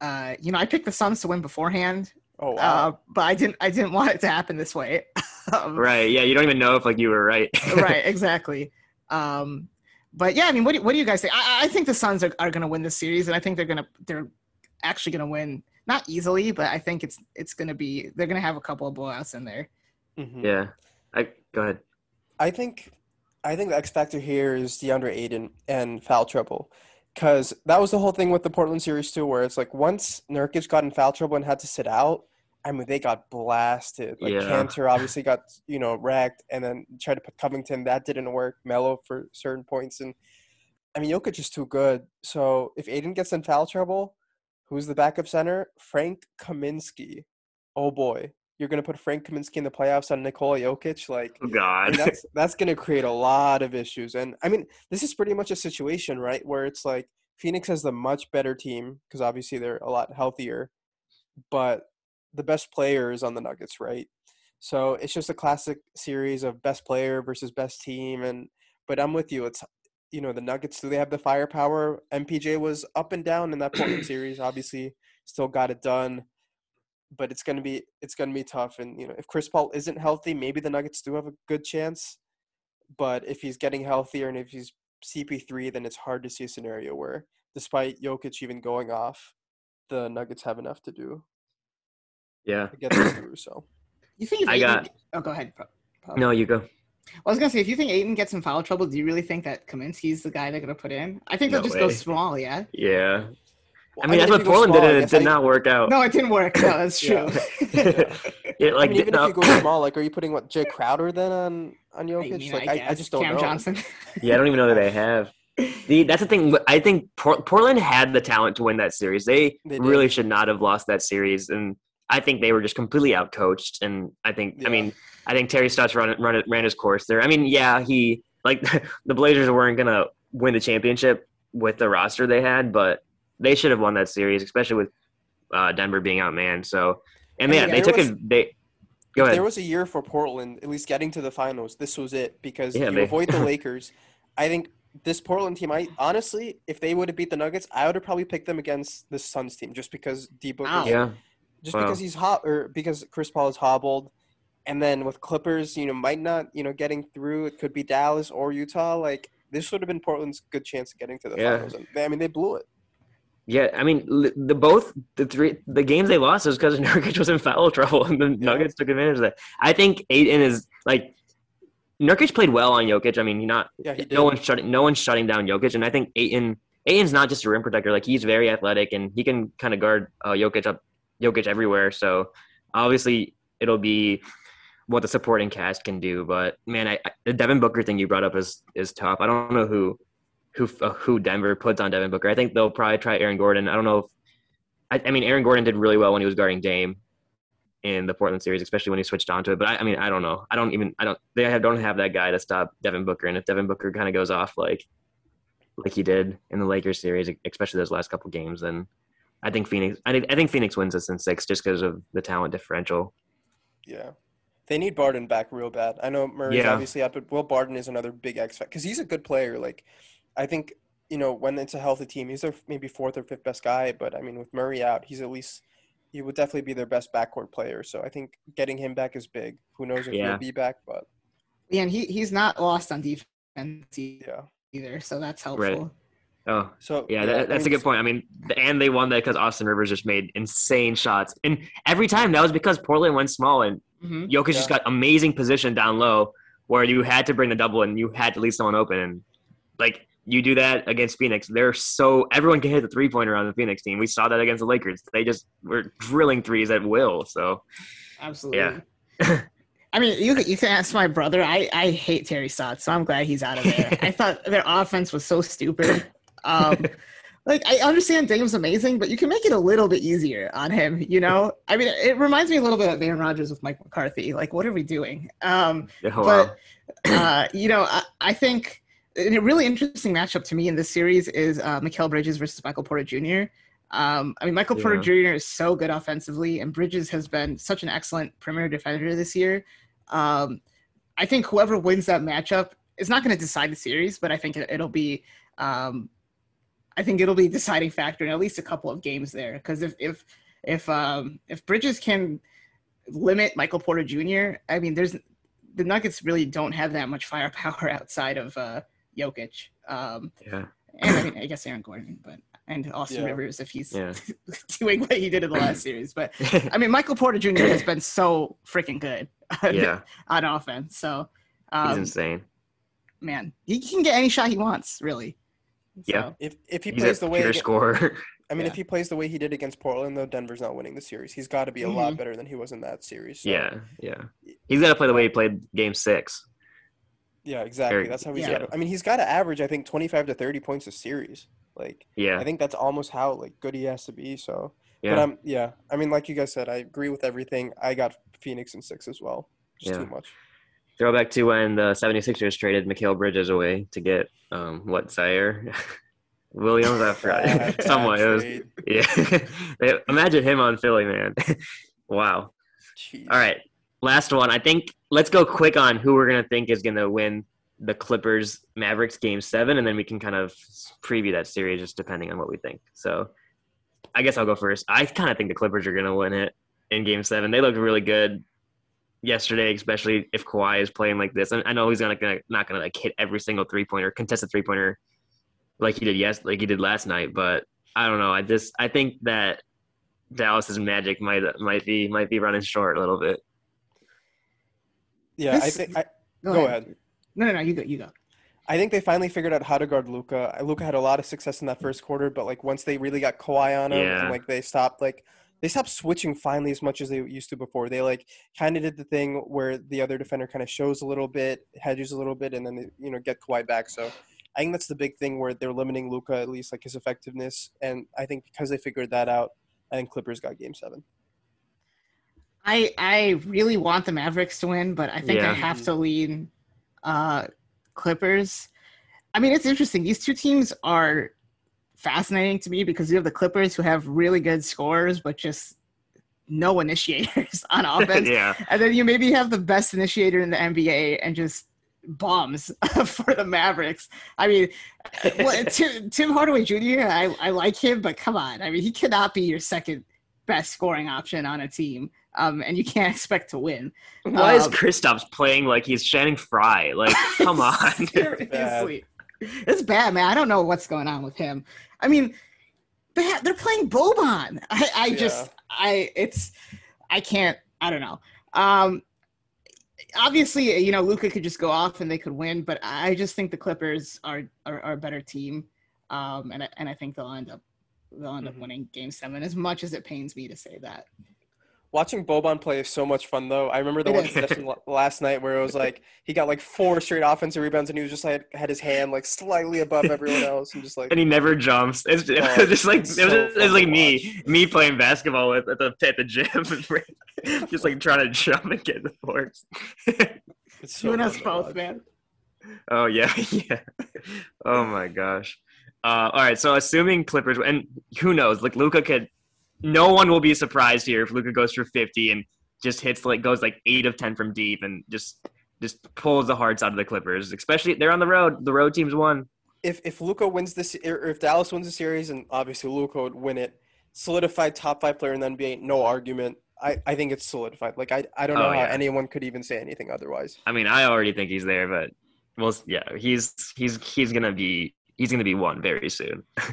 uh, you know, I picked the Suns to win beforehand. Oh uh, but I didn't. I didn't want it to happen this way. Um, Right. Yeah. You don't even know if like you were right. right. Exactly. Um, but yeah, I mean, what do, what do you guys think? I, I think the Suns are, are going to win this series, and I think they're going to they're actually going to win not easily, but I think it's it's going to be they're going to have a couple of blowouts in there. Mhm. yeah. I go ahead. I think I think the X factor here is Deandre Ayton and foul trouble. Cause that was the whole thing with the Portland series too, where it's like once Nurkic got in foul trouble and had to sit out, I mean they got blasted. Like Yeah. Kanter obviously got, you know, racked and then tried to put Covington, that didn't work, Melo for certain points and I mean Jokic is too good. So if Ayton gets in foul trouble, who's the backup center? Frank Kaminsky. Oh boy. You're gonna put Frank Kaminsky in the playoffs on Nikola Jokic? Like Oh I God. mean, that's that's going to create a lot of issues. And I mean, this is pretty much a situation, right, where it's like Phoenix has the much better team because obviously they're a lot healthier, but the best player is on the Nuggets, right? So it's just a classic series of best player versus best team. And but I'm with you. It's you know the Nuggets. Do they have the firepower? MPJ was up and down in that Portland series. Obviously, still got it done but it's gonna be it's gonna be tough. And you know, if Chris Paul isn't healthy, maybe the Nuggets do have a good chance. But if he's getting healthier and if he's CP3, then it's hard to see a scenario where, despite Jokic even going off, the Nuggets have enough to do yeah. to get them through. So You think if I Ayton, got- Oh, go ahead. Pro- Pro. No, you go. I was gonna say if you think Ayton gets in foul trouble, do you really think that Kaminsky's the guy they're gonna put in? I think they'll No just go small. Yeah. Yeah. Well, I mean, that's what Portland small, did. and It did I- not work out. No, it didn't work. No, that's true. Yeah, like I mean, even no. if you go small, like, are you putting what Jae Crowder then on on I Jokic? mean, like, I, I. I just don't Cam know. Johnson. Yeah, I don't even know that they have. The, that's the thing. I think Portland had the talent to win that series. They, They really should not have lost that series, and I think they were just completely outcoached. And I think, Yeah. I mean, I think Terry Stotts run, run ran his course there. I mean, yeah, he like the Blazers weren't gonna win the championship with the roster they had, but they should have won that series, especially with uh, Denver being outmanned. So, and I yeah, mean, they took was- it. They go ahead. there was a year for Portland, at least getting to the finals, this was it because Yeah, you they- avoid the Lakers. I think this Portland team, I honestly, if they would have beat the Nuggets, I would have probably picked them against the Suns team just because D Book, Wow. yeah, just wow. because he's hot or because Chris Paul is hobbled, and then with Clippers, you know, might not, you know, getting through. It could be Dallas or Utah. Like this would have been Portland's good chance of getting to the Yeah. finals. And they, I mean, they blew it. Yeah, I mean, the both the three the games they lost was because Nurkic was in foul trouble, and the Nuggets took advantage of that. I think Ayton is like Nurkic played well on Jokic. I mean, he not Yeah, no one's shutting no one's shutting down Jokic, and I think Ayton Ayton's not just a rim protector. Like he's very athletic, and he can kind of guard uh, Jokic up Jokic everywhere. So obviously, it'll be what the supporting cast can do. But man, I, I, the Devin Booker thing you brought up is is tough. I don't know who who uh, who Denver puts on Devin Booker. I think they'll probably try Aaron Gordon. I don't know if I, I mean Aaron Gordon did really well when he was guarding Dame in the Portland series, especially when he switched onto it. But I, mean, I don't know. I don't even I don't they have, don't have that guy to stop Devin Booker. And if Devin Booker kind of goes off like like he did in the Lakers series, especially those last couple games, then I think Phoenix I think, I think Phoenix wins this in six just because of the talent differential. Yeah. They need Barton back real bad. I know Murray's Yeah. obviously out, but Will Barton is another big X factor because he's a good player. Like, I think you know when it's a healthy team, he's their maybe fourth or fifth best guy. But I mean, with Murray out, he's at least he would definitely be their best backcourt player. So I think getting him back is big. Who knows if Yeah. he'll be back? But Yeah, and he he's not lost on defense yeah. either, so that's helpful. Right. Oh, So Yeah, I that, that's a mean, good point. I mean, and they won that because Austin Rivers just made insane shots, and every time that was because Portland went small and hmm Jokic just got amazing position down low, where you had to bring the double and you had to leave someone open, and like you do that against Phoenix, they're so everyone can hit the three pointer on the Phoenix team. We saw that against the Lakers; they just were drilling threes at will. So Absolutely. yeah. I mean, you could- you can ask my brother. I I hate Terry Stotts, so I'm glad he's out of there. I thought their offense was so stupid. Um, like I understand Dame's amazing, but you can make it a little bit easier on him. You know, I mean, it reminds me a little bit of Aaron Rodgers with Mike McCarthy. Like, what are we doing? Um, but uh, you know, I, I think a really interesting matchup to me in this series is uh, Mikal Bridges versus Michael Porter Jr. Um, I mean, Michael Porter Jr. is so good offensively, and Bridges has been such an excellent perimeter defender this year. Um, I think whoever wins that matchup is not going to decide the series, but I think it, it'll be, um, I think it'll be a deciding factor in at least a couple of games there. Because if if if um if Bridges can limit Michael Porter Jr., I mean, there's the Nuggets really don't have that much firepower outside of uh Jokic. Um, Yeah. and I mean, I guess Aaron Gordon, but and Austin Yeah. Rivers if he's Yeah. doing what he did in the last series. But I mean, Michael Porter Jr. has been so freaking good yeah. on offense. So, He's um, insane. man, he can get any shot he wants, really. Yeah. So, If if he He's plays a the way pure scorer. I mean, Yeah. if he plays the way he did against Portland, though, Denver's not winning the series. He's got to be a lot Mhm. better than he was in that series. So, yeah. Yeah. He's got to play the way he played game six. yeah, exactly. Very- That's how he's Yeah. got. to I mean, he's got to average, I think, twenty-five to thirty points a series. Like, Yeah. I think that's almost how like good he has to be. So, yeah. but um, yeah, I mean, like you guys said, I agree with everything. I got Phoenix in six as well. Just Yeah. too much. Throwback to when the 76ers traded Mikal Bridges away to get um what Zaire Williams. I forgot. Someone. It was yeah. Imagine him on Philly, man. wow. Jeez. All right. Last one. I think let's go quick on who we're gonna think is gonna win the Clippers Mavericks game seven, and then we can kind of preview that series just depending on what we think. So I guess I'll go first. I kind of think the Clippers are gonna win it in game seven. They looked really good yesterday, especially if Kawhi is playing like this. I I know he's not gonna not gonna like hit every single three pointer, contested three pointer like he did yes like he did last night, but I don't know. I just I think that Dallas's magic might might be might be running short a little bit. Yeah, I think. I, go ahead. No, no, no. You go. You go. I think they finally figured out how to guard Luka. Luka had a lot of success in that first quarter, but like once they really got Kawhi on him, Yeah. and like they stopped like they stopped switching finally as much as they used to before. They like kind of did the thing where the other defender kind of shows a little bit, hedges a little bit, and then they, you know get Kawhi back. So I think that's the big thing where they're limiting Luka at least like his effectiveness, and I think because they figured that out, I think Clippers got Game Seven. I I really want the Mavericks to win, but I think I have to lean uh Clippers. I mean, it's interesting. These two teams are fascinating to me because you have the Clippers who have really good scorers, but just no initiators on offense. yeah. And then you maybe have the best initiator in the NBA and just bombs for the Mavericks. I mean, well, Tim, Tim Hardaway Jr., I, I like him, but come on. I mean, he cannot be your second best scoring option on a team. Um, and you can't expect to win. Why is Um, Kristaps playing like he's Channing Frye? Like, come on. Seriously. It's bad, man. I don't know what's going on with him. I mean, they're playing Boban. I, I just, I, it's, I can't, I don't know. Um, obviously, you know, Luka could just go off and they could win, but I just think the Clippers are are, are a better team, um, and I, and I think they'll end up they'll end up Mhm. winning Game Seven. As much as it pains me to say that. Watching Boban play is so much fun, though. I remember the It one is. session last night where it was like he got like four straight offensive rebounds, and he was just like had his hand like slightly above everyone else, and just like and he never jumps. It's, it Oh, was just like it was, so just, it was like me, me playing basketball with at the at the gym, just like trying to jump and get the boards. it's so you and us both, man. oh yeah, yeah. Oh my gosh. Uh, all right, so assuming Clippers and who knows, like Luka could, no one will be surprised here if Luka goes for fifty and just hits like goes like eight of ten from deep and just just pulls the hearts out of the Clippers. Especially they're on the road. The road teams won. If if Luka wins this, or if Dallas wins the series, and obviously Luka would win it, solidified top five player in the NBA, no argument. I, I think it's solidified. Like I I don't know Oh, how yeah. anyone could even say anything otherwise. I mean, I already think he's there, but well, yeah, he's he's he's gonna be he's gonna be one very soon.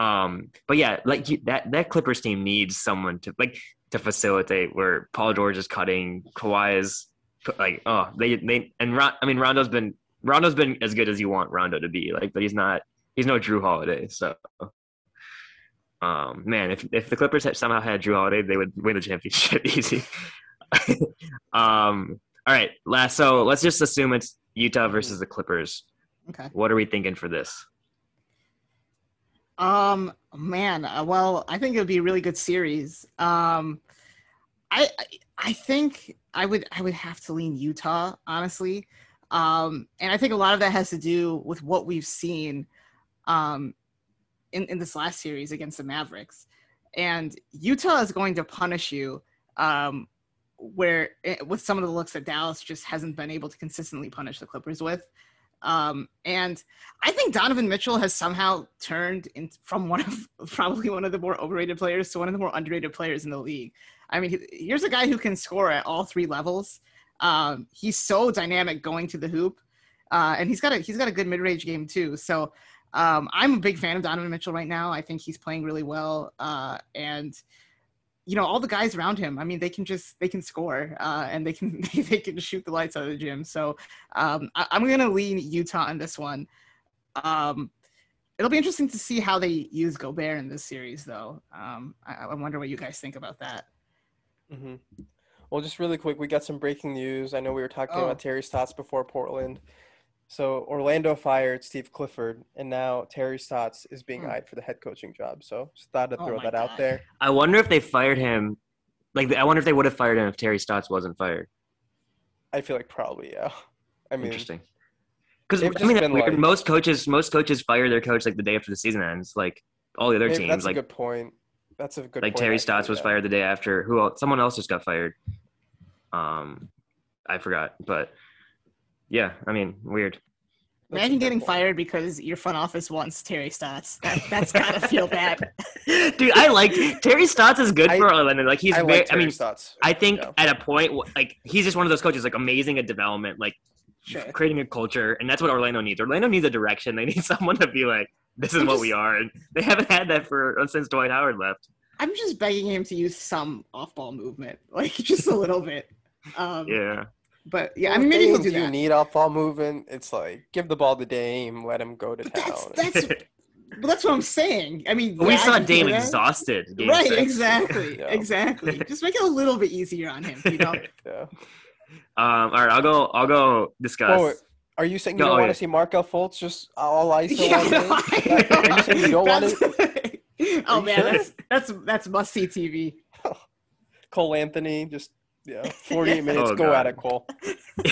um, but yeah, like you, that that Clippers team needs someone to like to facilitate where Paul George is cutting, Kawhi is like oh they they and Ron, I mean Rondo's been Rondo's been as good as you want Rondo to be like, but he's not he's no Jrue Holiday, so. Um, man, if if the Clippers had somehow had Jrue Holiday, they would win the championship easy. um, all right, last. So let's just assume it's Utah versus the Clippers. Okay. What are we thinking for this? Um, man, uh, well, I think it would be a really good series. Um, I, I- I think I would, I would have to lean Utah, honestly. Um, and I think a lot of that has to do with what we've seen, um, in, in this last series against the Mavericks. And Utah is going to punish you, um, where eh, with some of the looks that Dallas just hasn't been able to consistently punish the Clippers with. Um, and I think Donovan Mitchell has somehow turned in, from one of probably one of the more overrated players to one of the more underrated players in the league. I mean, here's a guy who can score at all three levels. Um, he's so dynamic going to the hoop, uh, and he's got a he's got a good mid range game too. So um, I'm a big fan of Donovan Mitchell right now. I think he's playing really well, uh, and you know all the guys around him. I mean, they can just they can score uh, and they can they can shoot the lights out of the gym. So um, I, am gonna lean Utah on this one. Um, it'll be interesting to see how they use Gobert in this series, though. Um, I, I wonder what you guys think about that. Mm-hmm. Well, just really quick, we got some breaking news. I know we were talking oh. about Terry Stotts before Portland. So Orlando fired Steve Clifford, and now Terry Stotts is being hmm. eyed for the head coaching job. So just thought to oh throw oh that God. out there. I wonder if they fired him. Like, I wonder if they would have fired him if Terry Stotts wasn't fired. I feel like probably, yeah. I mean, interesting. Because I mean, like, most coaches, most coaches fire their coach like the day after the season ends. Like all the other teams. That's like, a good point. That's a good. Like Terry Stotts was fired the day after. Who? Else, someone else just got fired. Um, I forgot, but yeah, I mean, weird. Imagine getting fired because your front office wants Terry Stotts. That, that's gotta feel bad. Dude, I like Terry Stotts is good I, for Orlando. Like he's I very. Like I mean, Stotts. I think yeah. at a point, like he's just one of those coaches, like amazing at development, like sure. creating a culture, and that's what Orlando needs. Orlando needs a direction. They need someone to be like, "This is I'm what just, we are," and they haven't had that for since Dwight Howard left. I'm just begging him to use some off-ball movement, like just a little bit. Um, yeah. But yeah, well, I mean, maybe he'll do that. You need off ball movement. It's like give the ball to Dame, let him go to but town. That's, that's, well, that's what I'm saying. I mean, we saw Dame exhausted. Right, six. exactly, yeah. exactly. Just make it a little bit easier on him, you know. yeah. Um. All right, I'll go. I'll go discuss. Oh, are you saying you don't want to see Markelle Fultz just all ISO yeah, all day? Are you saying you don't want to? oh man, sure? that's that's that's must see TV. Cole Anthony just yeah, 48 minutes. Oh, go God. at it, Cole.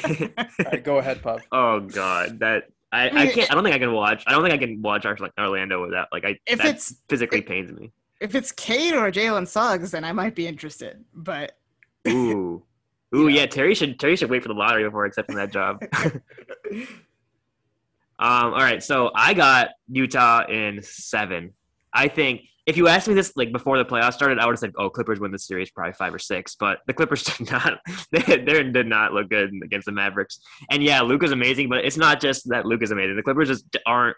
All right, go ahead, Pub. Oh God, that I, I, can't. I don't think I can watch. I don't think I can watch Orlando without like I. If it's physically if, pains me. If it's Cade or Jalen Suggs, then I might be interested. But ooh, ooh, yeah. yeah. Terry should Terry should wait for the lottery before accepting that job. um. All right, so I got Utah in seven. I think if you asked me this like before the playoffs started, I would have said, "Oh, Clippers win the series probably five or six. But the Clippers did not. They, they did not look good against the Mavericks. And yeah, Luke is amazing, but it's not just that Luke is amazing. The Clippers just aren't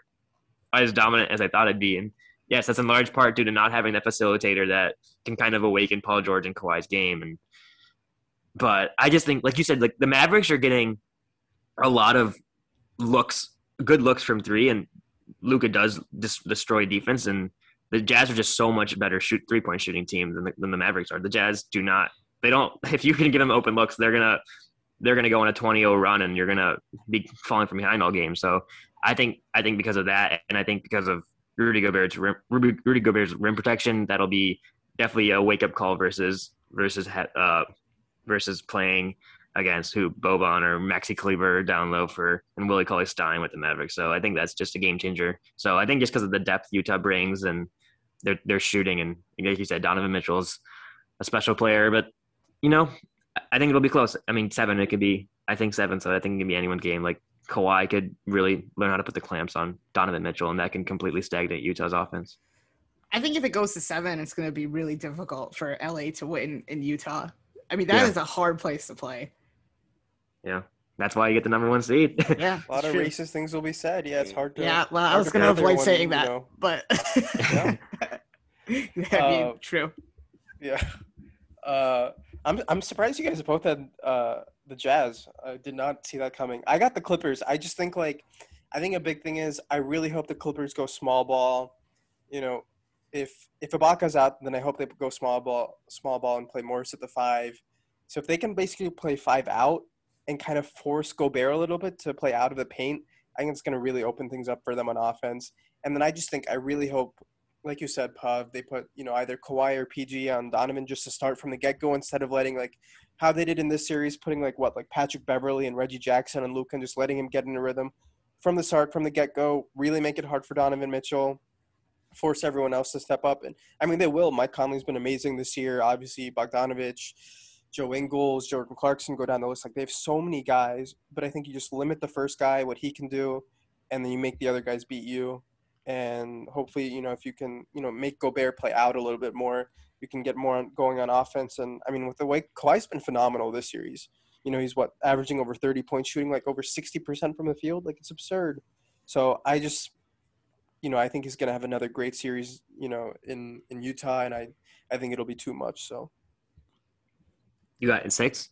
as dominant as I thought it'd be. And yes, that's in large part due to not having that facilitator that can kind of awaken Paul George and Kawhi's game. And but I just think, like you said, like the Mavericks are getting a lot of looks, good looks from three, and Luka does dis- destroy defense and the Jazz are just so much better shoot three point shooting team than the, than the Mavericks are. The Jazz do not. They don't. If you can give them open looks, they're gonna they're gonna go on a 20-0 run, and you're gonna be falling from behind all game. So I think I think because of that, and I think because of Rudy Gobert's rim, Rudy, Rudy Gobert's rim protection, that'll be definitely a wake up call versus versus uh, versus playing against who Boban or Maxi Kleber down low for and Willie Cauley Stein with the Mavericks. So I think that's just a game changer. So I think just because of the depth Utah brings and they're they're shooting and like you said, Donovan Mitchell's a special player, but you know, I think it'll be close. I mean, seven it could be. I think seven, so I think it can be anyone's game. Like Kawhi could really learn how to put the clamps on Donovan Mitchell, and that can completely stagnate Utah's offense. I think if it goes to seven, it's going to be really difficult for LA to win in Utah. I mean, that yeah. is a hard place to play. Yeah, that's why you get the number one seed. Yeah, a lot of true. racist things will be said. Yeah, it's hard to. Yeah, well, I was going to avoid saying that, know. but yeah, uh, true. Yeah, uh, I'm I'm surprised you guys both had uh, the Jazz. I did not see that coming. I got the Clippers. I just think like, I think a big thing is I really hope the Clippers go small ball. You know, if if Ibaka's out, then I hope they go small ball, small ball, and play Morris at the five. So if they can basically play five out, and kind of force Gobert a little bit to play out of the paint, I think it's going to really open things up for them on offense. And then I just think I really hope, like you said, Pav, they put you know either Kawhi or PG on Donovan just to start from the get go instead of letting like how they did in this series, putting like what like Patrick Beverley and Reggie Jackson and Luke and just letting him get in a rhythm from the start, from the get go. Really make it hard for Donovan Mitchell. Force everyone else to step up, and I mean they will. Mike Conley's been amazing this year. Obviously, Bogdanovic Joe Ingles, Jordan Clarkson go down the list. Like they have so many guys, but I think you just limit the first guy, what he can do, and then you make the other guys beat you. And hopefully, you know, if you can, you know, make Gobert play out a little bit more, you can get more going on offense. And I mean, with the way Kawhi's been phenomenal this series. You know, he's what averaging over 30 points, shooting like over 60% from the field. Like it's absurd. So I just, you know, I think he's going to have another great series, you know, in in Utah, and I I think it'll be too much. So You got in six?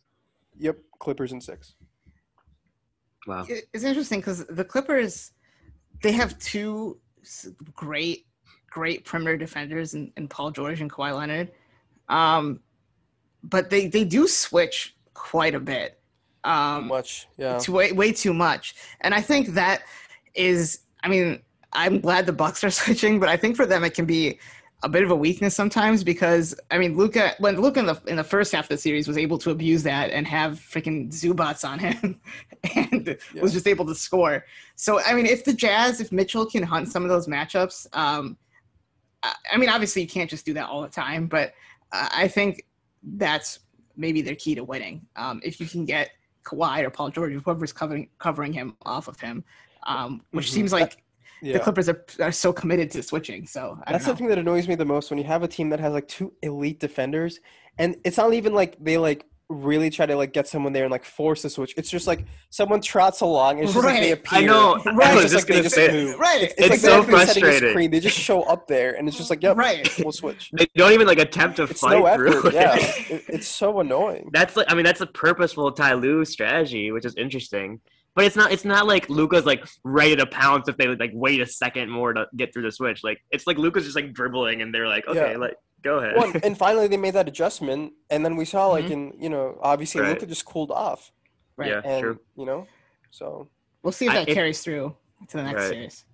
Yep, Clippers in six. Wow. It's interesting because the Clippers, they have two great, great perimeter defenders in, in Paul George and Kawhi Leonard, um, but they they do switch quite a bit. Too Um, much, yeah. it's way way too much and i think that is i mean i'm glad the bucks are switching but i think for them it can be a bit of a weakness sometimes because i mean luka when luka in the in the first half of the series was able to abuse that and have freaking Zubac on him and Yeah. was just able to score so i mean if the jazz if mitchell can hunt some of those matchups um i, I mean obviously you can't just do that all the time but uh, i think that's maybe their key to winning um if you can get Kawhi or Paul George, whoever's covering covering him off of him, um, which Mhm. seems like the Clippers are, are so committed to switching. So I That's don't the thing that annoys me the most when you have a team that has like two elite defenders, and it's not even like they like really try to like get someone there and like force a switch. It's just like someone trots along. And it's just like they Right. appear. I know. Right. I was It's just like they gonna just say move. right. It's, It's like so they're frustrating. Screen. They just show up there, and it's just like, yep, Right. we'll switch. they don't even like attempt to It's fight no through. effort. it. Yeah, It- it's so annoying. That's like I mean that's a purposeful Ty Lue strategy, which is interesting. But it's not it's not like Luka's like ready to pounce if they like wait a second more to get through the switch. Like it's like Luka's just like dribbling and they're like, okay, Yeah. like go ahead. Well, and finally they made that adjustment, and then we saw like Mhm. in you know obviously Right. Luka just cooled off, Right. Yeah, and true. you know, so We'll see if I- that if- carries through to the next Right. series.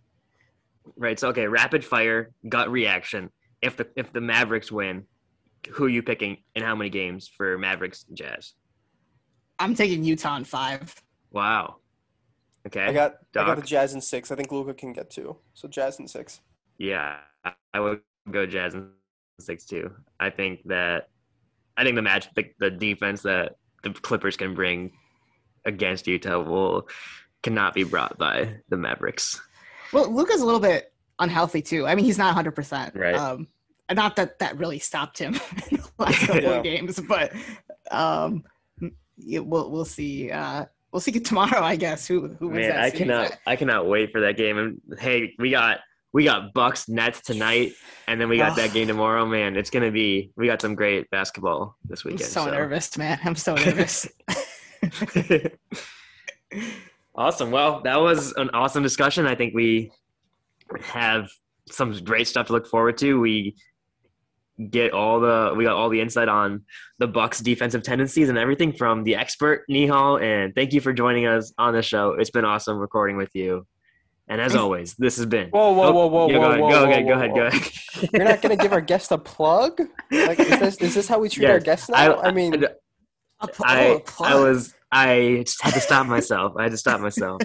Right. So okay, rapid fire gut reaction. If the if the Mavericks win, who are you picking and how many games for Mavericks and Jazz? I'm taking Utah in five. Wow. Okay. I got I got the Jazz in six. I think Luka can get two, so Jazz in six. Yeah, I- I would go Jazz in six too. I think that I think the match, the, the defense that the Clippers can bring against Utah will cannot be brought by the Mavericks. Well, Luka's a little bit unhealthy too. I mean, he's not 100. percent Right. Um, not that that really stopped him in the last couple Yeah. of games, but um, yeah, we'll we'll see. Uh, we'll see tomorrow, I guess. Who who wins Man, that I series. cannot I cannot wait for that game. And hey, we got we got Bucks Nets tonight, and then we got that game tomorrow. Man, it's gonna be we got some great basketball this weekend. I'm weekend. so, nervous, man. I'm so nervous. awesome. Well, that was an awesome discussion. I think we have some great stuff to look forward to. We get all the we got all the insight on the Bucks defensive tendencies and everything from the expert Nihal. And thank you for joining us on the show. It's been awesome recording with you. And as always, this has been. Whoa, whoa, Oh, whoa, whoa, yeah, whoa, go whoa, ahead, go whoa, ahead, go whoa, ahead, whoa. go ahead. You're not gonna give our guest a plug? Like, is this is this how we treat our guests now? I, mean, A pl- oh, I a I plug. was I just had to stop myself. I had to stop myself.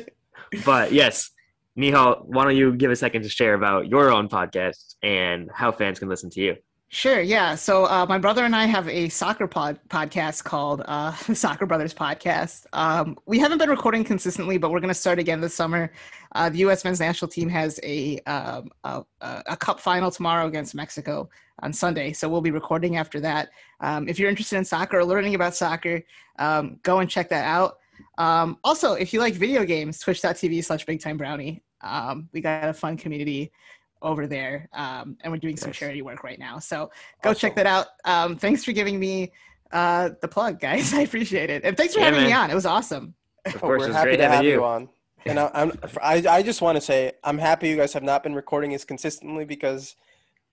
But yes, Nihal, why don't you give a second to share about your own podcast and how fans can listen to you? Sure, yeah. So uh, my brother and I have a soccer pod podcast called uh, Soccer Brothers Podcast. Um, we haven't been recording consistently, but we're going to start again this summer. Uh, the U.S. men's national team has a, um, a a a cup final tomorrow against Mexico on Sunday, so we'll be recording after that. Um, if you're interested in soccer or learning about soccer, um, go and check that out. Um, also, if you like video games, twitch.tv slash big time brownie. Um, we got a fun community over there, um, and we're doing some charity work right now. So go check that out. Um, thanks for giving me uh, the plug, guys. I appreciate it, and thanks for Yeah, having me on. It was awesome. Of oh, course, we're it's happy great to have you. you. on. And I, I'm I, I just want to say I'm happy you guys have not been recording as consistently because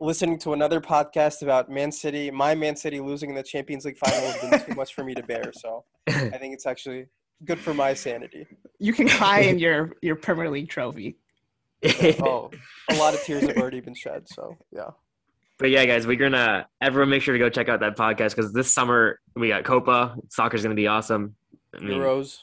listening to another podcast about Man City, my Man City losing in the Champions League final has been too much for me to bear. So I think it's actually good for my sanity. You can cry in your your Premier League trophy. Oh, a lot of tears have already been shed. So yeah. But yeah, guys, we're gonna everyone make sure to go check out that podcast because this summer we got Copa. Soccer's gonna be awesome. I mean, Euros.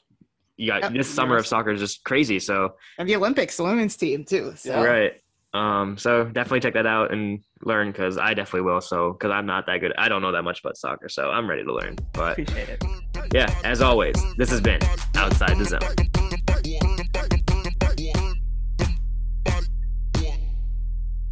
you got Yep, this summer of soccer is just crazy. So And the Olympics, the women's team too. So Yeah. right, Um, so definitely check that out and learn because I definitely will. So because I'm not that good, I don't know that much about soccer, so I'm ready to learn. But Appreciate it. yeah, as always, this has been outside the zone.